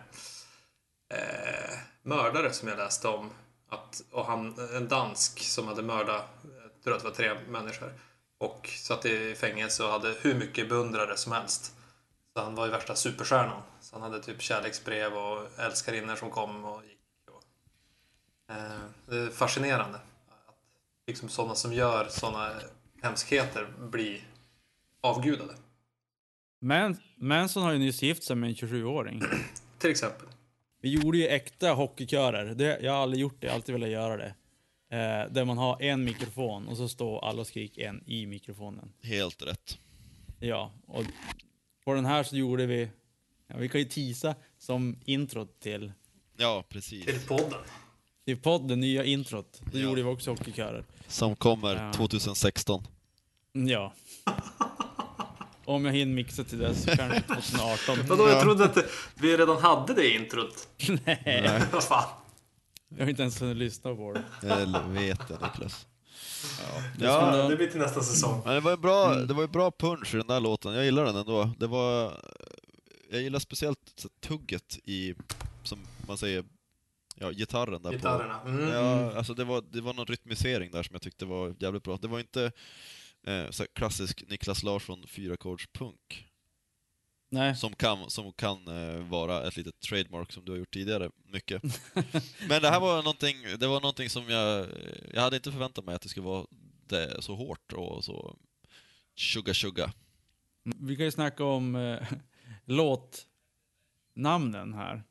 eh, mördare som jag läste om. Att, och han, en dansk som hade mördat, jag tror att det var tre människor. Och satt i fängelse och hade hur mycket beundrare som helst. Så han var ju värsta superstjärnan. Så han hade typ kärleksbrev och älskarinnor som kom och gick. Och, eh, det är fascinerande. Att liksom sådana som gör sådana hemskheter blir avgudade. Man, Manson har ju nyss gift sig med en 27-åring. Till exempel. Vi gjorde ju äkta hockeykörer. Det, jag har aldrig gjort det, jag har alltid velat göra det. Eh, där man har en mikrofon och så står alla och skriker en i mikrofonen. Helt rätt. Ja, och på den här så gjorde vi, ja, vi kan ju tisa som introt till, Ja, precis. Till podden. till podden, nya introt. Då Ja. gjorde vi också hockeykörer. Som kommer Ja. 2016. Mm, Ja. Om jag hinner mixa till dess så kanske 2018. Vadå, jag trodde att vi redan hade det introt. Nej, Vad fan. jag har inte ens hunnit lyssna på det. Helvete Niklas. Det Ja, skulle- Det blir till nästa säsong. Men det var ju bra, det var ju bra punch i den där låten, jag gillar den ändå. Det var... Jag gillar speciellt så, tugget i, som man säger, ja, gitarren där på. Gitarrerna. Mm. Ja, alltså det var, det var någon rytmisering där som jag tyckte var jävligt bra. Det var inte eh, så klassisk Niklas Larsson fyrackordspunk Nej, som kan, som kan eh, vara ett litet trademark som du har gjort tidigare, mycket. Men det här var någonting, det var någonting som jag, jag hade inte förväntat mig att det skulle vara det, så hårt och så tjugga tjugga. vi kan ju snacka om eh, låtnamnen här.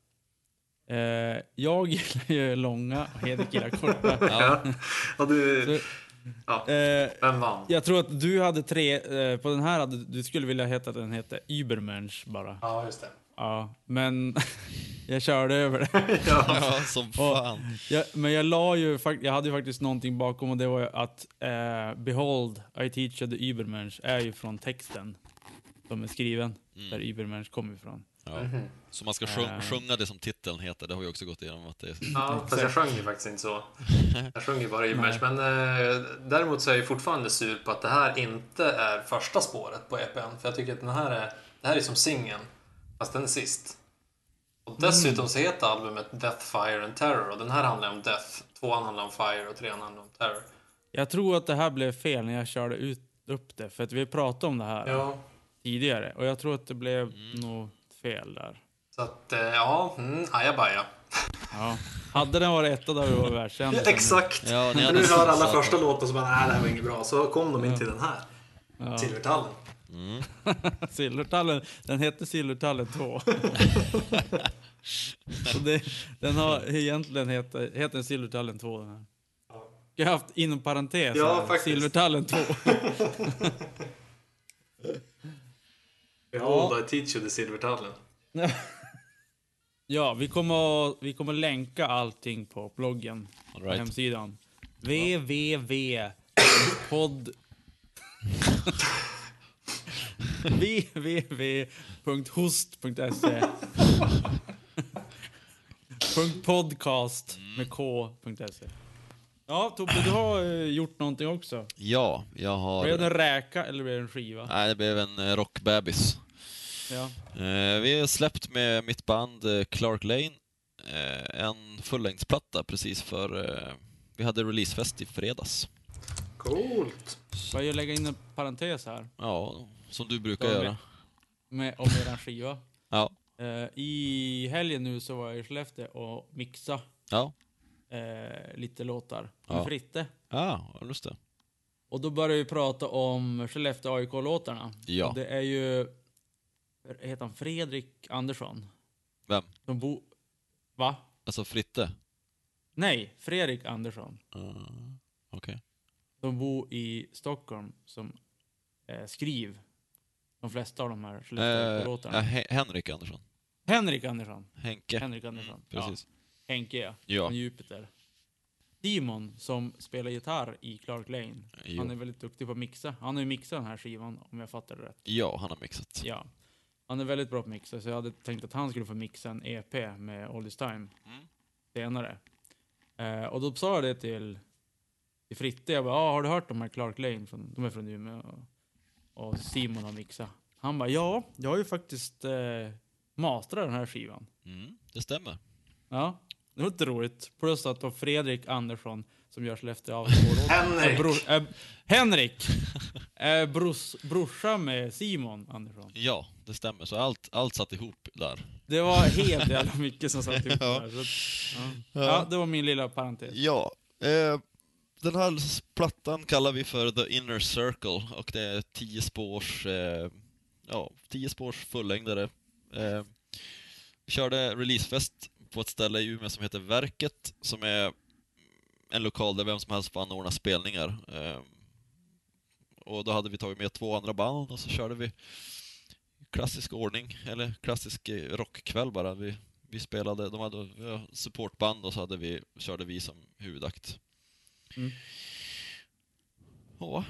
Eh, jag gillar ju långa och Hedek gillar korta. Ja, Ja, du, Så, ja. eh, Vem vann? jag tror att du hade tre, eh, på den här hade du skulle vilja heta att den hette Übermensch bara. Ja, just det. Ja, men jag körde över det. Ja. ja som fan. Jag, men jag la ju, jag hade ju faktiskt någonting bakom och det var ju att eh, Behold, I teach the Übermensch är ju från texten som är skriven, där Übermensch kommer ifrån. Ja. Mhm. Så man ska sjung, Eh. sjunga det som titeln heter, det har vi också gått igenom. Att det är... Ja, fast jag sjöng ju faktiskt inte så. Jag sjöng ju bara Immers. Men eh, däremot så är jag fortfarande sur på att det här inte är första spåret på EPn. För jag tycker att den här är, det här är som singeln, fast den är sist. Och dessutom så heter albumet Death, Fire and Terror och den här handlar om Death, tvåan handlar om Fire och trean handlar om Terror. Jag tror att det här blev fel när jag körde ut, upp det, för att vi pratade om det här Ja, tidigare. Och jag tror att det blev nog fel där. så att eh, ja, mm, ajabaja. Ja. Hade den varit etta då hade vi varit världskändisar. Exakt! Ja, hade du hör alla satt- första låten så bara, nej det här var inget bra. Så kom de in till den här, Ja. Silvertallen. Mm. Silvertallen, den hette Silvertallen 2. Så det, den har egentligen heter, heter den Silvertallen 2 den här. Jag har haft inom parentes Ja, här. Silvertallen 2. Behold, I teach you the Silvertallen. Ja, vi kommer, vi kommer länka allting på bloggen, All på right. hemsidan. www.pod... www.host.se .podcast med k.se Ja, Tobbe, du har eh, gjort någonting också. Ja, jag har... Blev det en räka eller blev det en skiva? Nej, det blev en eh, rockbebis. Ja. Eh, vi har släppt med mitt band eh, Clark Lane eh, en fullängdsplatta precis för... Eh, vi hade releasefest i fredags. Coolt! Får jag lägga in en parentes här? Ja, som du brukar Ja, göra. Med, om eran skiva. Ja. Eh, I helgen nu så var jag i Skellefteå och mixa Ja. Eh, lite låtar Ja. Fritte. Ja, just det. Och då började vi prata om Skellefteå AIK-låtarna. Ja. Och det är ju, heter han Fredrik Andersson? Vem? De bo... Va? Alltså Fritte? Nej, Fredrik Andersson. Uh, Okej. De bor i Stockholm som eh, skriv de flesta av de här Skellefteå Eh, AIK-låtarna. ja, He- Henrik Andersson. Henrik Andersson. Henke. Henrik Andersson. Precis. Ja, Henke, ja. Ja. Från Jupiter. Simon, som spelar gitarr i Clark Lane. Jo. Han är väldigt duktig på att mixa. Han har ju mixat den här skivan, om jag fattar det rätt. Ja, han har mixat. Ja. Han är väldigt bra på att mixa, så jag hade tänkt att han skulle få mixa en EP med All This Time Mm. senare. Eh, och då sa jag det till, till Fritte. Jag bara, ah, har du hört de här Clark Lane? Från, de är från Umeå. Och, och Simon har mixat. Han bara, ja, jag har ju faktiskt eh, mastrat den här skivan. Mm, det stämmer. Ja, det var lite roligt. Plus att då Fredrik Andersson, som gör Skellefteå av Henrik! Är bror, är, Henrik! Är bros, brorsa med Simon Andersson. Ja, det stämmer. Så allt, allt satt ihop där. Det var helt jävla mycket som satt ihop Ja. där. Så, ja. ja, det var min lilla parentes. Ja, eh, den här plattan kallar vi för The Inner Circle och det är 10 spårs, eh, ja, 10 spårs fullängdare. Eh, vi körde releasefest på ett ställe i Umeå som heter Verket, som är en lokal där vem som helst får anordna spelningar. Eh, och då hade vi tagit med två andra band och så körde vi klassisk ordning, eller klassisk eh, rockkväll bara. Vi, vi spelade, de hade supportband och så hade vi, körde vi som huvudakt. Mm. Ja.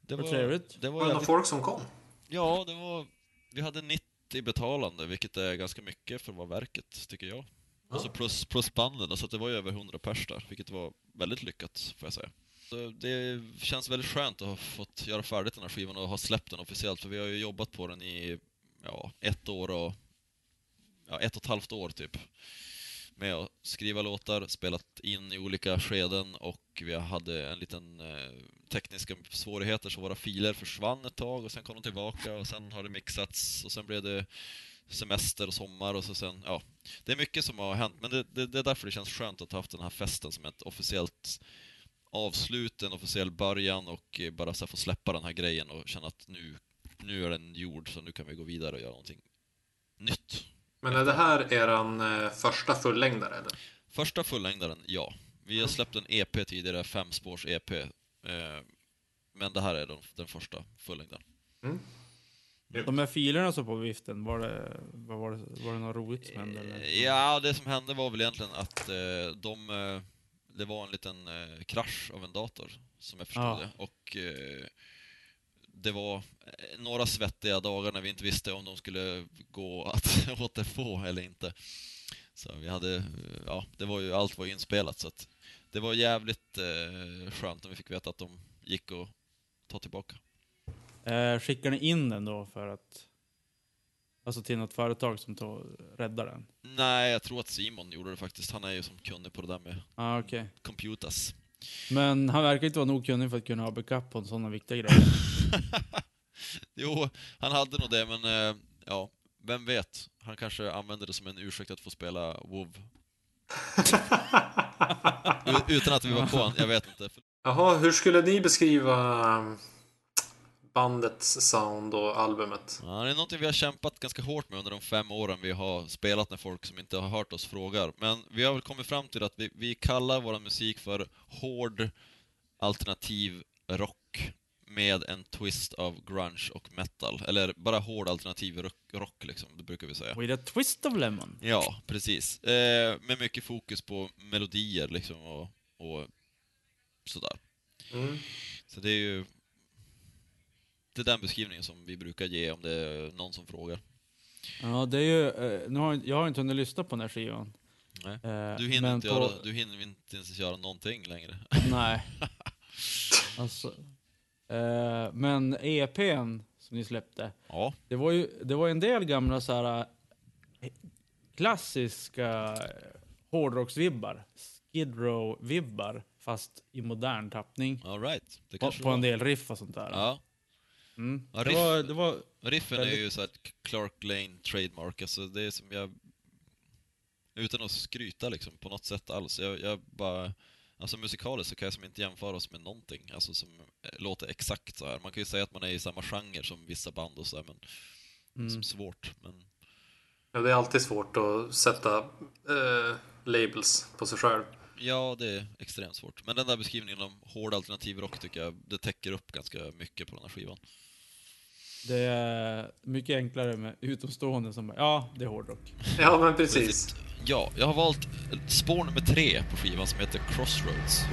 Det Vad var, trevligt. det Var var det några folk som kom? Ja, det var... Vi hade 90 betalande, vilket är ganska mycket för vara verket, tycker jag. Och så plus, plus banden, så att det var ju över 100 pers där, vilket var väldigt lyckat, får jag säga. Så det känns väldigt skönt att ha fått göra färdigt den här skivan och ha släppt den officiellt, för vi har ju jobbat på den i ja, ett år och... Ja, ett och ett halvt år typ. Med att skriva låtar, spelat in i olika skeden och vi hade en liten eh, tekniska svårigheter så våra filer försvann ett tag och sen kom de tillbaka och sen har det mixats och sen blev det semester och sommar och så sen, ja. Det är mycket som har hänt men det, det, det är därför det känns skönt att ha haft den här festen som ett officiellt avslut, en officiell början och bara så få släppa den här grejen och känna att nu, nu är den gjord så nu kan vi gå vidare och göra någonting nytt. Men är det här eran eh, första fullängdare eller? Första fullängdaren, ja. Vi har släppt en EP tidigare, fem spårs EP. Eh, men det här är den, den första fullängdaren. De här filerna som på viften, var det, vad var det, var det något roligt som hände? Eller? Eh, Ja, det som hände var väl egentligen att eh, de... Det var en liten krasch av en dator, som jag förstod Ja. det. Och det var några svettiga dagar när vi inte visste om de skulle gå att återfå eller inte. Så vi hade, ja, det var ju, allt var ju inspelat så att det var jävligt eh, skönt när vi fick veta att de gick att ta tillbaka. Eh, skickar ni in den då för att... Alltså till något företag som tar, räddar den? Nej, jag tror att Simon gjorde det faktiskt. Han är ju som kunnig på det där med ah, okej. computers. Men han verkar inte vara nog kunnig för att kunna ha backup på sådana viktiga grejer. Jo, han hade nog det, men eh, ja, vem vet? Han kanske använde det som en ursäkt att få spela WoW. Utan att vi var på jag vet inte. Jaha, hur skulle ni beskriva um, bandets sound och albumet? Ja, det är någonting vi har kämpat ganska hårt med under de fem åren vi har spelat när folk som inte har hört oss frågar. Men vi har väl kommit fram till att vi, vi kallar vår musik för hård alternativ rock med en twist av grunge och metal. Eller bara hård alternativ rock, rock liksom, det brukar vi säga. With a twist of lemon. Ja, precis. Eh, med mycket fokus på melodier liksom och, och sådär. Mm. Så det är ju... Det är den beskrivningen som vi brukar ge om det är någon som frågar. Ja, det är ju... Eh, nu har, jag har inte hunnit lyssna på den här skivan. Nej. Eh, Du hinner, inte på- göra, du hinner inte ens göra någonting längre. Nej. Alltså, eh, men EPn som ni släppte, Ja, det var ju det var en del gamla så här eh, klassiska hårdrocksvibbar. Skid Row-vibbar, fast i modern tappning. all right. Det På, kanske på en del riff och sånt där. Ja. Mm. Ja, Det, riff- var, det var... Riffen är ju så här ett Clark Lane trademark, alltså det är som jag... Utan att skryta liksom på något sätt alls. Jag, jag bara... Alltså musikaliskt så kan jag som inte jämföra oss med någonting, alltså som eh, låter exakt så här. Man kan ju säga att man är i samma genre som vissa band och sådär, men Mm. som svårt. Men Ja, det är alltid svårt att sätta eh, labels på sig själv. ja, det är extremt svårt. Men den där beskrivningen om hård alternativ rock tycker jag, det täcker upp ganska mycket på den här skivan. Det är mycket enklare med utomstående som bara, ja, det är hårdrock. Ja, men precis. Ja, jag har valt spår nummer tre på skivan som heter Crossroads.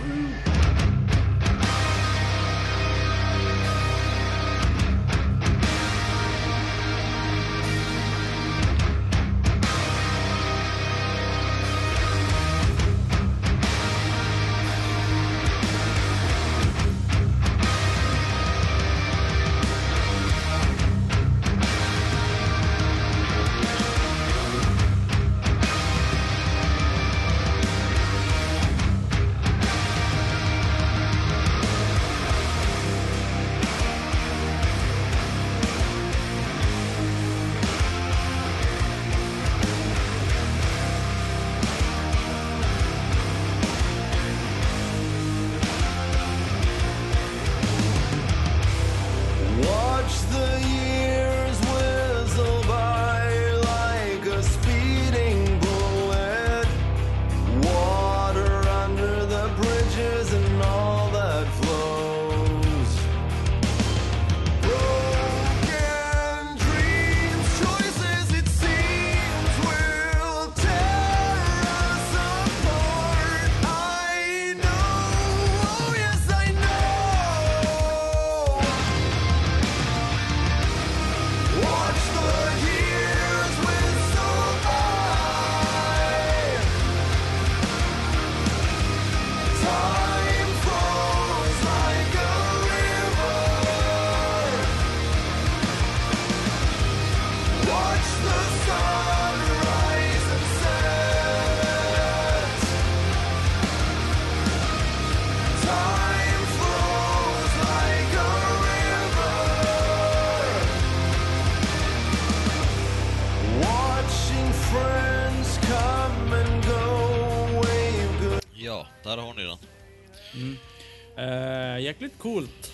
Jäkligt coolt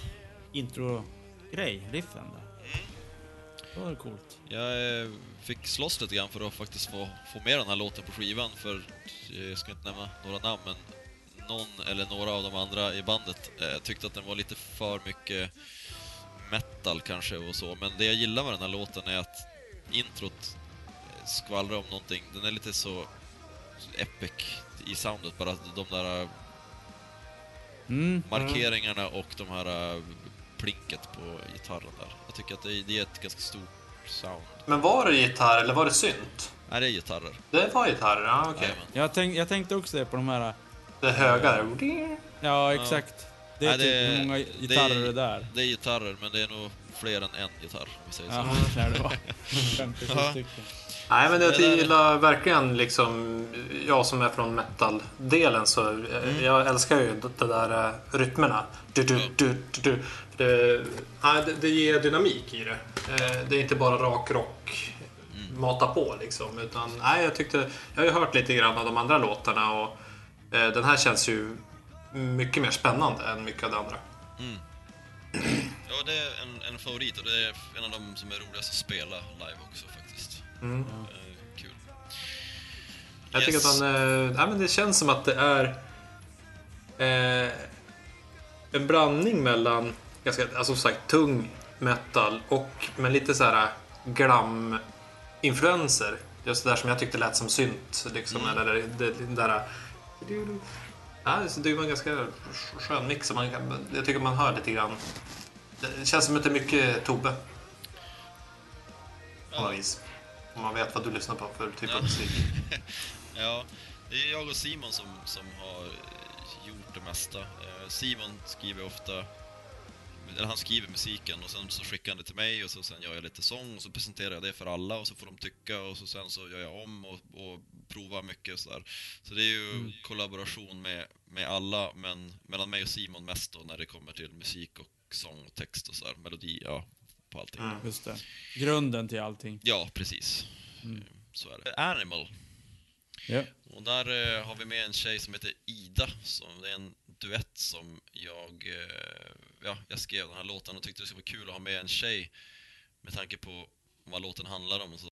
intro-grej, riffen där. Det var coolt. Jag eh, fick slåss lite grann för att faktiskt få, få med den här låten på skivan, för eh, jag ska inte nämna några namn, men någon eller några av de andra i bandet eh, tyckte att den var lite för mycket metal kanske och så, men det jag gillar med den här låten är att introt eh, skvallrar om någonting, den är lite så epic i soundet, bara de där Mm. markeringarna och de här eh, plinket på gitarren där. Jag tycker att det, är- det är ett ganska stort sound. Men var det gitarr eller var det synt? Nej, det är gitarrer. Det var gitarr, ja okej. Jajamän. Jag, tänk, jag tänkte också det på de här... Det höga där. Ja, exakt. Det är Nej, typ det- hur många det gitarrer är- det är där. Det är gitarrer, men det är nog fler än en gitarr, om vi säger så. Ja, där det var 57 Ja. stycken. Nej, men jag gillar verkligen liksom, jag som är från metal-delen så eh, jag älskar ju de där eh, rytmerna. Du, du, du, du. Det, nej, det, det ger dynamik i det. Eh, Det är inte bara rak rock, mata på liksom. Utan, nej, jag tyckte, jag har ju hört lite grann av de andra låtarna och eh, den här känns ju mycket mer spännande än mycket av det andra. Ja, det är en, en favorit och det är en av de som är roligast att spela live också faktiskt. Mm. Kul. Jag Yes. tycker att han, nej, men det känns som att det är eh, en blandning mellan, ganska, alltså som sagt, tung metal och med lite så här glam-influenser. Just det där som jag tyckte lät som synt. Liksom, eller det, det, det där... Ja, så det var en ganska skön mix. Man kan, jag tycker man hör lite grann. Det känns som att det är mycket Tobbe. På något vis. Om man vet vad du lyssnar på för typ Ja. av musik. Ja, det är jag och Simon som, som har gjort det mesta. Eh, Simon skriver ofta, eller han skriver musiken och sen så skickar han det till mig och så sen gör jag lite sång och så presenterar jag det för alla och så får de tycka och så sen så gör jag om och, och provar mycket och sådär. Så det är ju kollaboration med, med alla, men mellan mig och Simon mest då när det kommer till musik och sång och text och sådär, melodi, ja, på allting. Mm. Just det. Grunden till allting. Ja, precis. Mm. Eh, Så är det. Animal. Ja. Och där eh, har vi med en tjej som heter Ida, som det är en duett som jag, eh, ja, jag skrev den här låten och tyckte det skulle vara kul att ha med en tjej med tanke på vad låten handlar om. och Så.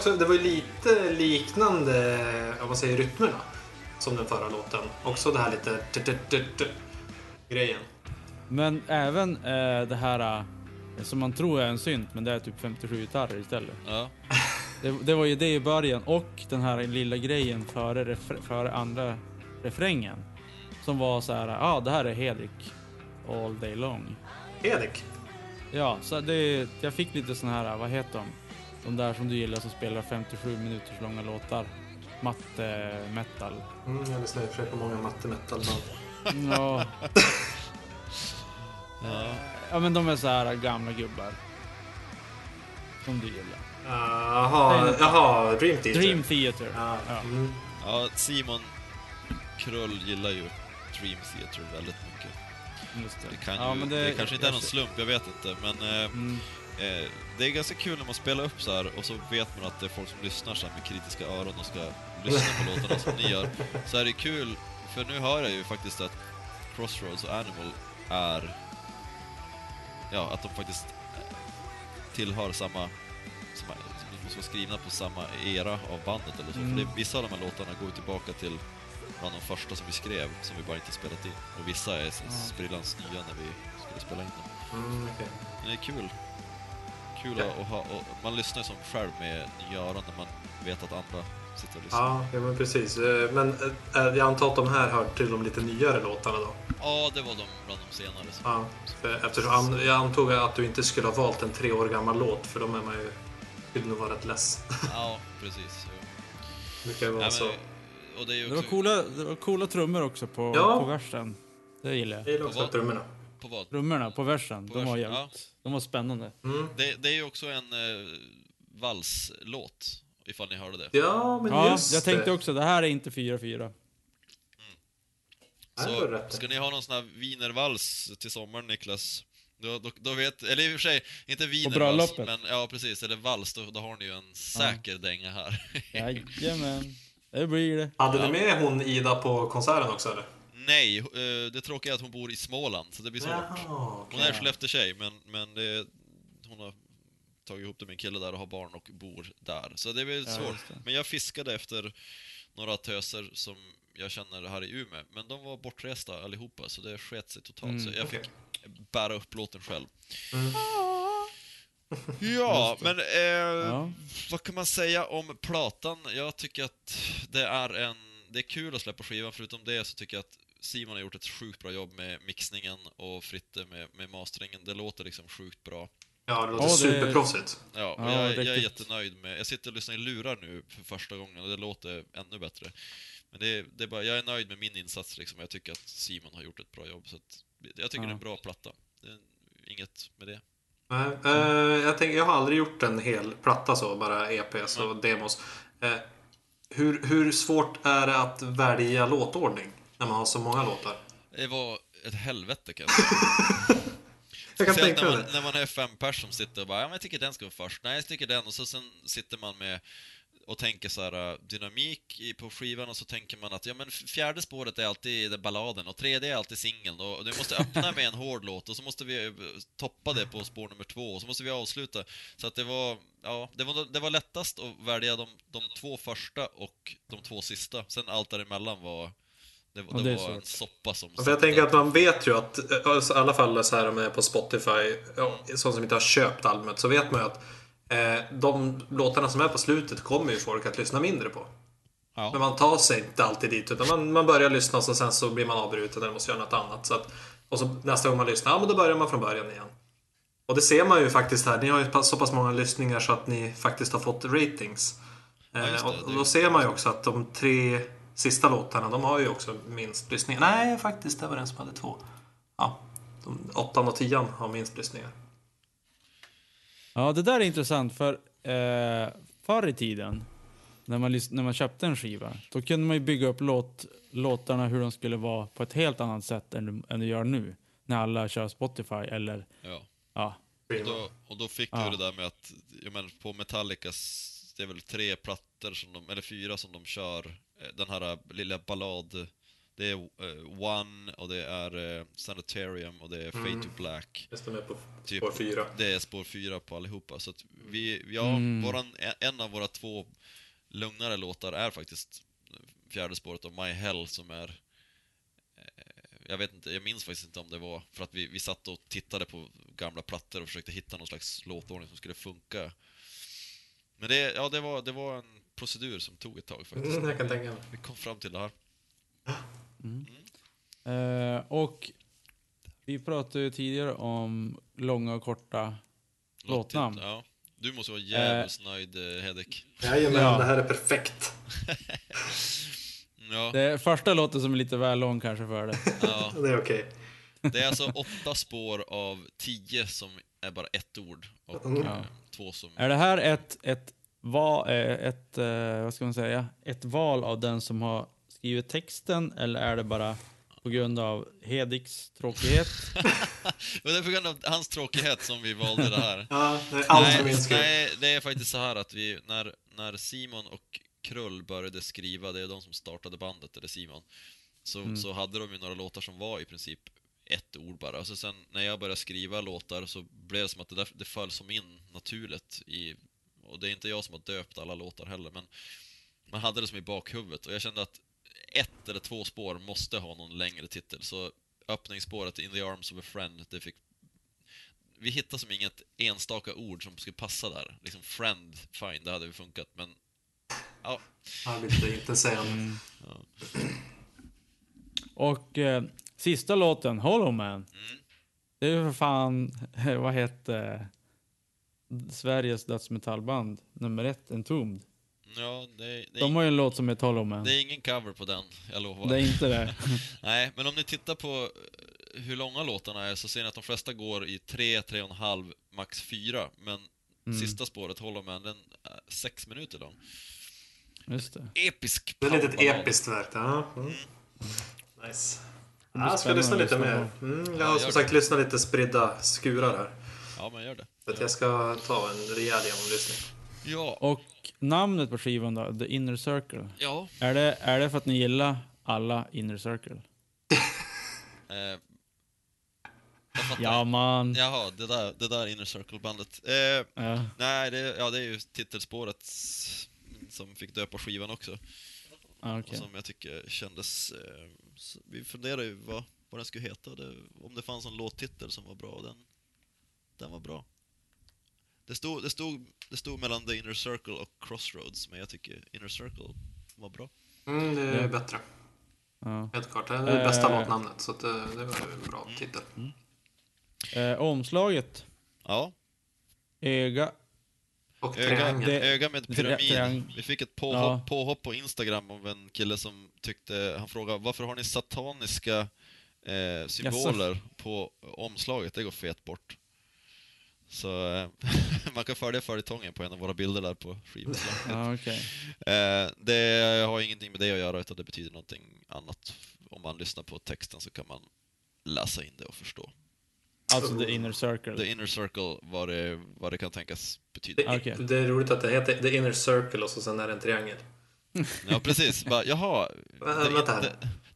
Också, det var ju lite liknande, om man säger rytmerna, som den förra låten. Också det här lite t- t- t- t- grejen. Men även eh, det här eh, som man tror är en synt, men det är typ 57 gitarrer istället. Ja, Det, det var ju det i början och den här lilla grejen före, refr- före andra refrängen. Som var så här, ja ah, det här är Hedrik all day long. Edik. Ja, så det, jag fick lite sån här, vad heter de? De där som du gillar som spelar 57 minuters långa låtar. Matte, metal. Mm, jag lyssnar i och för sig på många matte metal-band. Ja. ja men de är så här gamla gubbar. Som du gillar. Jaha, Nej, jaha, Dream Theater. Dream Theater. Ja. Ja. Mm. ja Simon Krull gillar ju Dream Theater väldigt mycket. Just det. Det, kan ju, ja, men det, kanske inte är någon slump, jag vet inte, men eh, Mm. Eh, det är ganska kul när man spelar upp så här och så vet man att det är folk som lyssnar så med kritiska öron och ska lyssna på låtarna som ni gör. Så är det kul, för nu hör jag ju faktiskt att Crossroads och Animal är... Ja, att de faktiskt eh, tillhör samma, samma måste vara skrivna på samma era av bandet eller så. För det, vissa av de här låtarna går tillbaka till bland de första som vi skrev, som vi bara inte spelat in. Och vissa är sprillans nya när vi skulle spela in dem. Mm. Men det är kul. Kul Ja. att, ha, och man lyssnar som själv med nya öron när man vet att andra sitter och lyssnar. Ja, ja, men precis. Eh, Men eh, jag antar att de här hör till de lite nyare låtarna då? Ja, det var de bland de senare. Så. Ja, för- eftersom jag antog att du inte skulle ha valt en tre år gammal låt för då är man ju... Skulle nog vara rätt less. Ja, precis. Det kan ju vara så. men, och det är ju Det var också... coola, det var coola trummor också på, Ja. på versen. Det gillar jag. Jag gillar också trummorna. På vad? Trummorna på versen, På de var versen, jävligt... De var spännande. Mm. Det, det är ju också en eh, valslåt, ifall ni hörde det. Ja, men Ja, just jag tänkte det. också, det här är inte 4-4. Nej, det Så ska ni ha någon sån här wienervals till sommaren, Niklas? Då, då, då vet, eller i och för sig, inte wienervals, men ja precis, eller vals, då, då har ni ju en säker dänga här. Jajamän. Det blir det. Hade ni med hon Ida på konserten också eller? Nej, eh, det tråkiga är att hon bor i Småland, så det blir svårt. Jaha, Hon är Skellefteå-tjej, men, men det, hon har tagit ihop det med en kille där och har barn och bor där. Så det blir svårt. det. Men jag fiskade efter några töser som jag känner här i Umeå, men de var bortresta allihopa, så det sket sig totalt. så jag fick bära upp låten själv. Ja, men eh, Ja. vad kan man säga om platan? Jag tycker att det är en... Det är kul att släppa skivan, förutom det så tycker jag att Simon har gjort ett sjukt bra jobb med mixningen och Fritte med, med masteringen. Det låter liksom sjukt bra. Ja, det låter Ja, det- superproffsigt. Ja, och Ja, jag, jag är jättenöjd med... Jag sitter och lyssnar i lurar nu för första gången och det låter ännu bättre. Men det, är- det är bara, jag är nöjd med min insats liksom. Jag tycker att Simon har gjort ett bra jobb. Så att, jag tycker Ja. det är en bra platta. Det är inget med det. Nej, eh, jag, tänker, jag har aldrig gjort en hel platta så, bara EPs och demos. Eh, hur, hur svårt är det att välja låtordning när man har så många låtar? Det var ett helvete kan jag säga. Jag kan tänka när man, det. när man är fem personer som sitter och bara ja, men jag tycker den ska vara först. Nej, jag tycker den. Och så sen sitter man med och tänker så här äh, dynamik på skivan och så tänker man att ja men fjärde spåret är alltid den balladen och tredje är alltid singeln och du måste öppna med en hård låt och så måste vi eh, toppa det på spår nummer två och så måste vi avsluta. Så att det var, ja, det var, det var lättast att välja de, de två första och de två sista. Sen allt däremellan var det, var- Ja, det det var en soppa som För jag tänker att man vet ju att, alltså, i alla fall så här om jag är på Spotify, ja, sånt som inte har köpt albumet, så vet man ju att eh, de låtarna som är på slutet kommer ju folk att lyssna mindre på. Ja. Men man tar sig inte alltid dit, utan man, man börjar lyssna och sen så blir man avbruten eller måste göra något annat. Så att, och så nästa gång man lyssnar, ja men då börjar man från början igen. Och det ser man ju faktiskt här, ni har ju så pass många lyssningar så att ni faktiskt har fått ratings. Ja, Eh, det, och, och då ser man ju också att de tre sista låtarna, de har ju också minst lyssningar. Nej, faktiskt, det var den som hade två. Ja, de, åttan och tian har minst lyssningar. Ja, det där är intressant för eh, förr i tiden när man, när man köpte en skiva, då kunde man ju bygga upp låt, låtarna hur de skulle vara på ett helt annat sätt än, än du gör nu. När alla kör Spotify eller Ja. ja. Och då, och då fick Ja. du det där med att, jag menar, på Metallicas, det är väl tre plattor som de, eller fyra som de kör, den här lilla ballad, det är eh, One och det är eh, Sanitarium och det är Fade to Black. Det stämmer på Typ. spår fyra. Det är spår fyra på allihopa. Så att vi, ja, våran, en av våra två lugnare låtar är faktiskt fjärde spåret av My Hell som är eh, jag vet inte, jag minns faktiskt inte om det var för att vi, vi satt och tittade på gamla plattor och försökte hitta någon slags låtordning som skulle funka. Men det, ja, det, var, det var en procedur som tog ett tag faktiskt. Mm, jag kan tänka mig. Vi kom fram till det här. Eh, och vi pratade ju tidigare om långa och korta låtnamn. Ja. Du måste vara jävligt nöjd, eh, Hedek. Jajamän, Ja. det här är perfekt. Ja, Det är första låten som är lite väl lång kanske för det. ja. Det är okej. Det är alltså åtta spår av tio som är bara ett ord och Mm. eh, två som... Är det här ett, ett, va, eh, ett, eh, vad ska man säga, ett val av den som har skrivit texten eller är det bara på grund av Hediks tråkighet? Men det är på grund av hans tråkighet som vi valde det här. Ja, det är nej, nej, det är faktiskt så här att vi, när, när Simon och Krull började skriva, det är de som startade bandet, eller Simon, så, så hade de ju några låtar som var i princip ett ord bara. Och så sen när jag började skriva låtar så blev det som att det, där, det föll som in naturligt i Och det är inte jag som har döpt alla låtar heller, men man hade det som i bakhuvudet och jag kände att ett eller två spår måste ha någon längre titel, så öppningsspåret In the arms of a friend, det fick... Vi hittade som inget enstaka ord som skulle passa där. Liksom friend, fine, det hade ju funkat, men... Ja, Ja, lite intetsägande. Mm. Och eh, sista låten, Hollow Man. Mm. Det är ju för fan, vad hette Sveriges dödsmetallband nummer ett, Entombed. ja det, det, är De har ju en låt som heter Hollow Man. det är ingen cover på den, jag lovar. Det är inte det. Nej, men om ni tittar på eh, hur långa låtarna är så ser ni att de flesta går i 3, 3,5, max 4. Men Mm. sista spåret, Hollow Man, den är 6 minuter lång. Just det. Episk Det är lite ett episkt verk. Ja. Mm. Nice. blir Ja, jag ska lyssna lite mer. Mm, jag Ja, har som sagt lyssnat lite spridda skurar här. Ja, men gör det. Så att jag ska ta en rejäl genomlyssning. Ja, Och namnet på skivan då, The Inner Circle. ja. Är det, är det för att ni gillar alla Inner Circle? Eh. Ja, man. Jaha, det där, det där Inner Circle-bandet. Eh, Ja. nej, det, ja, det är ju titelspåret som fick döpa skivan också. Ah, Och okej. som jag tycker kändes... Eh, vi funderade ju vad, vad den skulle heta, det, om det fanns en låttitel som var bra. Den, den var bra. Det stod, det, stod, det stod mellan The Inner Circle och Crossroads, men jag tycker Inner Circle var bra. Mm, det är Ja. bättre. Ja. Helt klart. Det är det bästa Eh. låtnamnet. Så att det, det var en bra titel. Eh, omslaget, Ja, öga. Och öga, öga med pyramid. triang- Vi fick ett påhopp, Ja. påhopp på Instagram av en kille som tyckte, han frågade varför har ni sataniska eh, symboler på omslaget? Det går fet bort. Så eh, man kan följa följetongen på en av våra bilder där på skivomslaget. Okej. Eh, det har ingenting med det att göra, utan det betyder någonting annat. Om man lyssnar på texten så kan man läsa in det och förstå. Alltså The Inner The Circle. inner circle, vad det, vad det kan tänkas betyda. Det, Okej. det är roligt att det heter The Inner Circle och så sen är det en triangel. Ja, precis. Bara, jaha, the, the,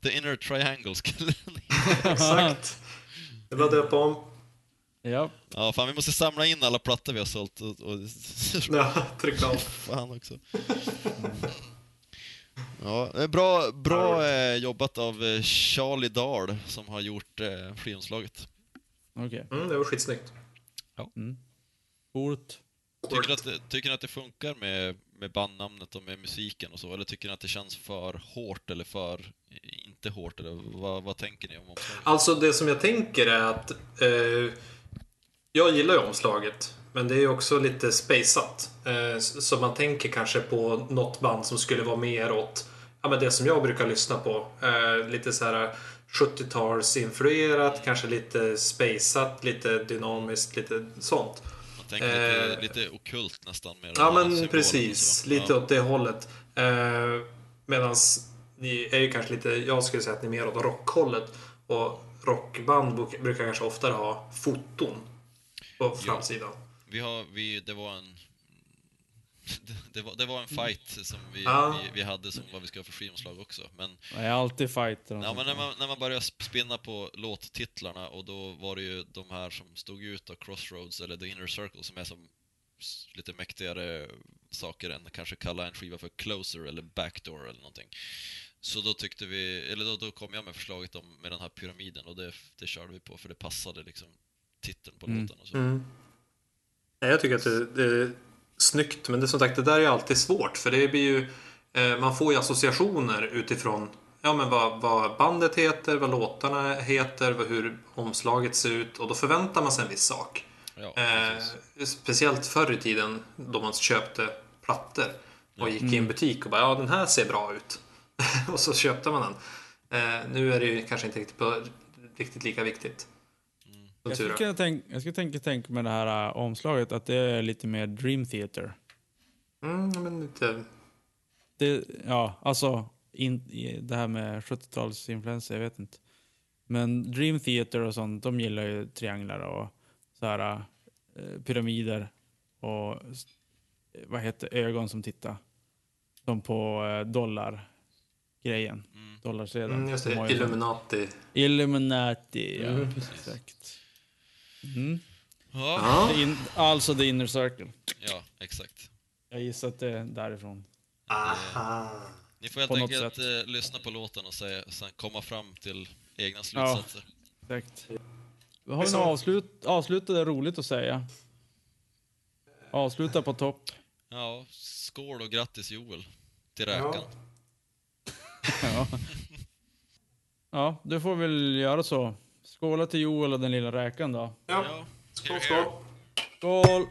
the inner triangle skulle Exakt. Det att döpa om. Ja. Ja, fan vi måste samla in alla plattor vi har sålt och... och Ja, trycka av. fan också. Ja, det är bra, bra eh, jobbat av eh, Charlie Dahl som har gjort eh, skivomslaget. Okej. Mm, det var skitsnyggt. Coolt. Tycker ni att, tycker ni att det funkar med, med bandnamnet och med musiken och så? Eller tycker ni att det känns för hårt eller för inte hårt? Eller vad, vad tänker ni om omslaget? Alltså det som jag tänker är att eh, jag gillar ju omslaget. Men det är ju också lite spaceat. Eh, så man tänker kanske på något band som skulle vara mer åt ja, men det som jag brukar lyssna på. Eh, lite så här 70-talsinfluerat, kanske lite spaceat, lite dynamiskt, lite sånt. Man tänker lite, eh, lite okult nästan. Med Ja men precis, lite Ja. åt det hållet. Eh, Medan ni är ju kanske lite, jag skulle säga att ni är mer åt rockhållet. Och rockband bruk- brukar kanske oftare ha foton på framsidan. Vi har, vi, det var en... Det var, det var en fight som vi, Ja. vi, vi hade som vad vi ska ha för skivomslag också. Men, Jag är alltid fighter. ja, men när, man, när man började sp- spinna på låttitlarna och då var det ju de här som stod ut av Crossroads eller The Inner Circle som är som lite mäktigare saker än kanske kalla en skiva för Closer eller Backdoor eller någonting. Så då tyckte vi, eller då, då kom jag med förslaget om, med den här pyramiden och det, det körde vi på för det passade liksom titeln på Mm. låten och så. Mm. Nej, Jag tycker att det, det är snyggt, men det som sagt, det där är alltid svårt. För det blir ju, eh, man får ju associationer utifrån ja, men vad, vad bandet heter, vad låtarna heter, vad, hur omslaget ser ut. Och då förväntar man sig en viss sak. Ja, Eh, speciellt förr i tiden då man köpte plattor och gick i en butik och bara ja den här ser bra ut. och så köpte man den. Eh, nu är det ju kanske inte riktigt, på, riktigt lika viktigt. Jag skulle, tänka, jag skulle tänka, tänka med det här äh, omslaget att det är lite mer Dream Theater. Mm, men lite... Det, ja, alltså in, det här med 70-talsinfluenser, jag vet inte. Men Dream Theater och sånt, de gillar ju trianglar och så här eh, pyramider och vad heter ögon som tittar. Som på eh, dollargrejen. Mm. Dollarsedeln. Mm, just det, Illuminati. Illuminati, ja. Mm. Exakt. Mm. Ja, Ja. The in, alltså The Inner Circle. ja, exakt. Jag gissar att det är därifrån. Aha. Ni får helt På något enkelt sätt. eh, lyssna på låten och säga, sen komma fram till egna slutsatser. Exakt. Har vi något avslut, avslutade roligt att säga? Avsluta på topp. Ja, skål och grattis Joel. Till räkan. Ja. ja, du får väl göra så. Skåla till Joel och den lilla räkan då. Ja. Ja, Skål, skål. Skål!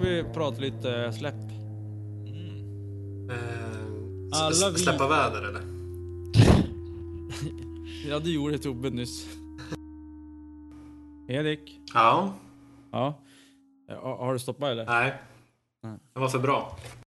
Ska vi prata lite släpp. Eh, Alla s- vi- Släppa väder eller? Ja, det gjorde Tobbe nyss. Erik? Ja. Ja. Har du stoppat eller? Nej. Nej. Det var för bra.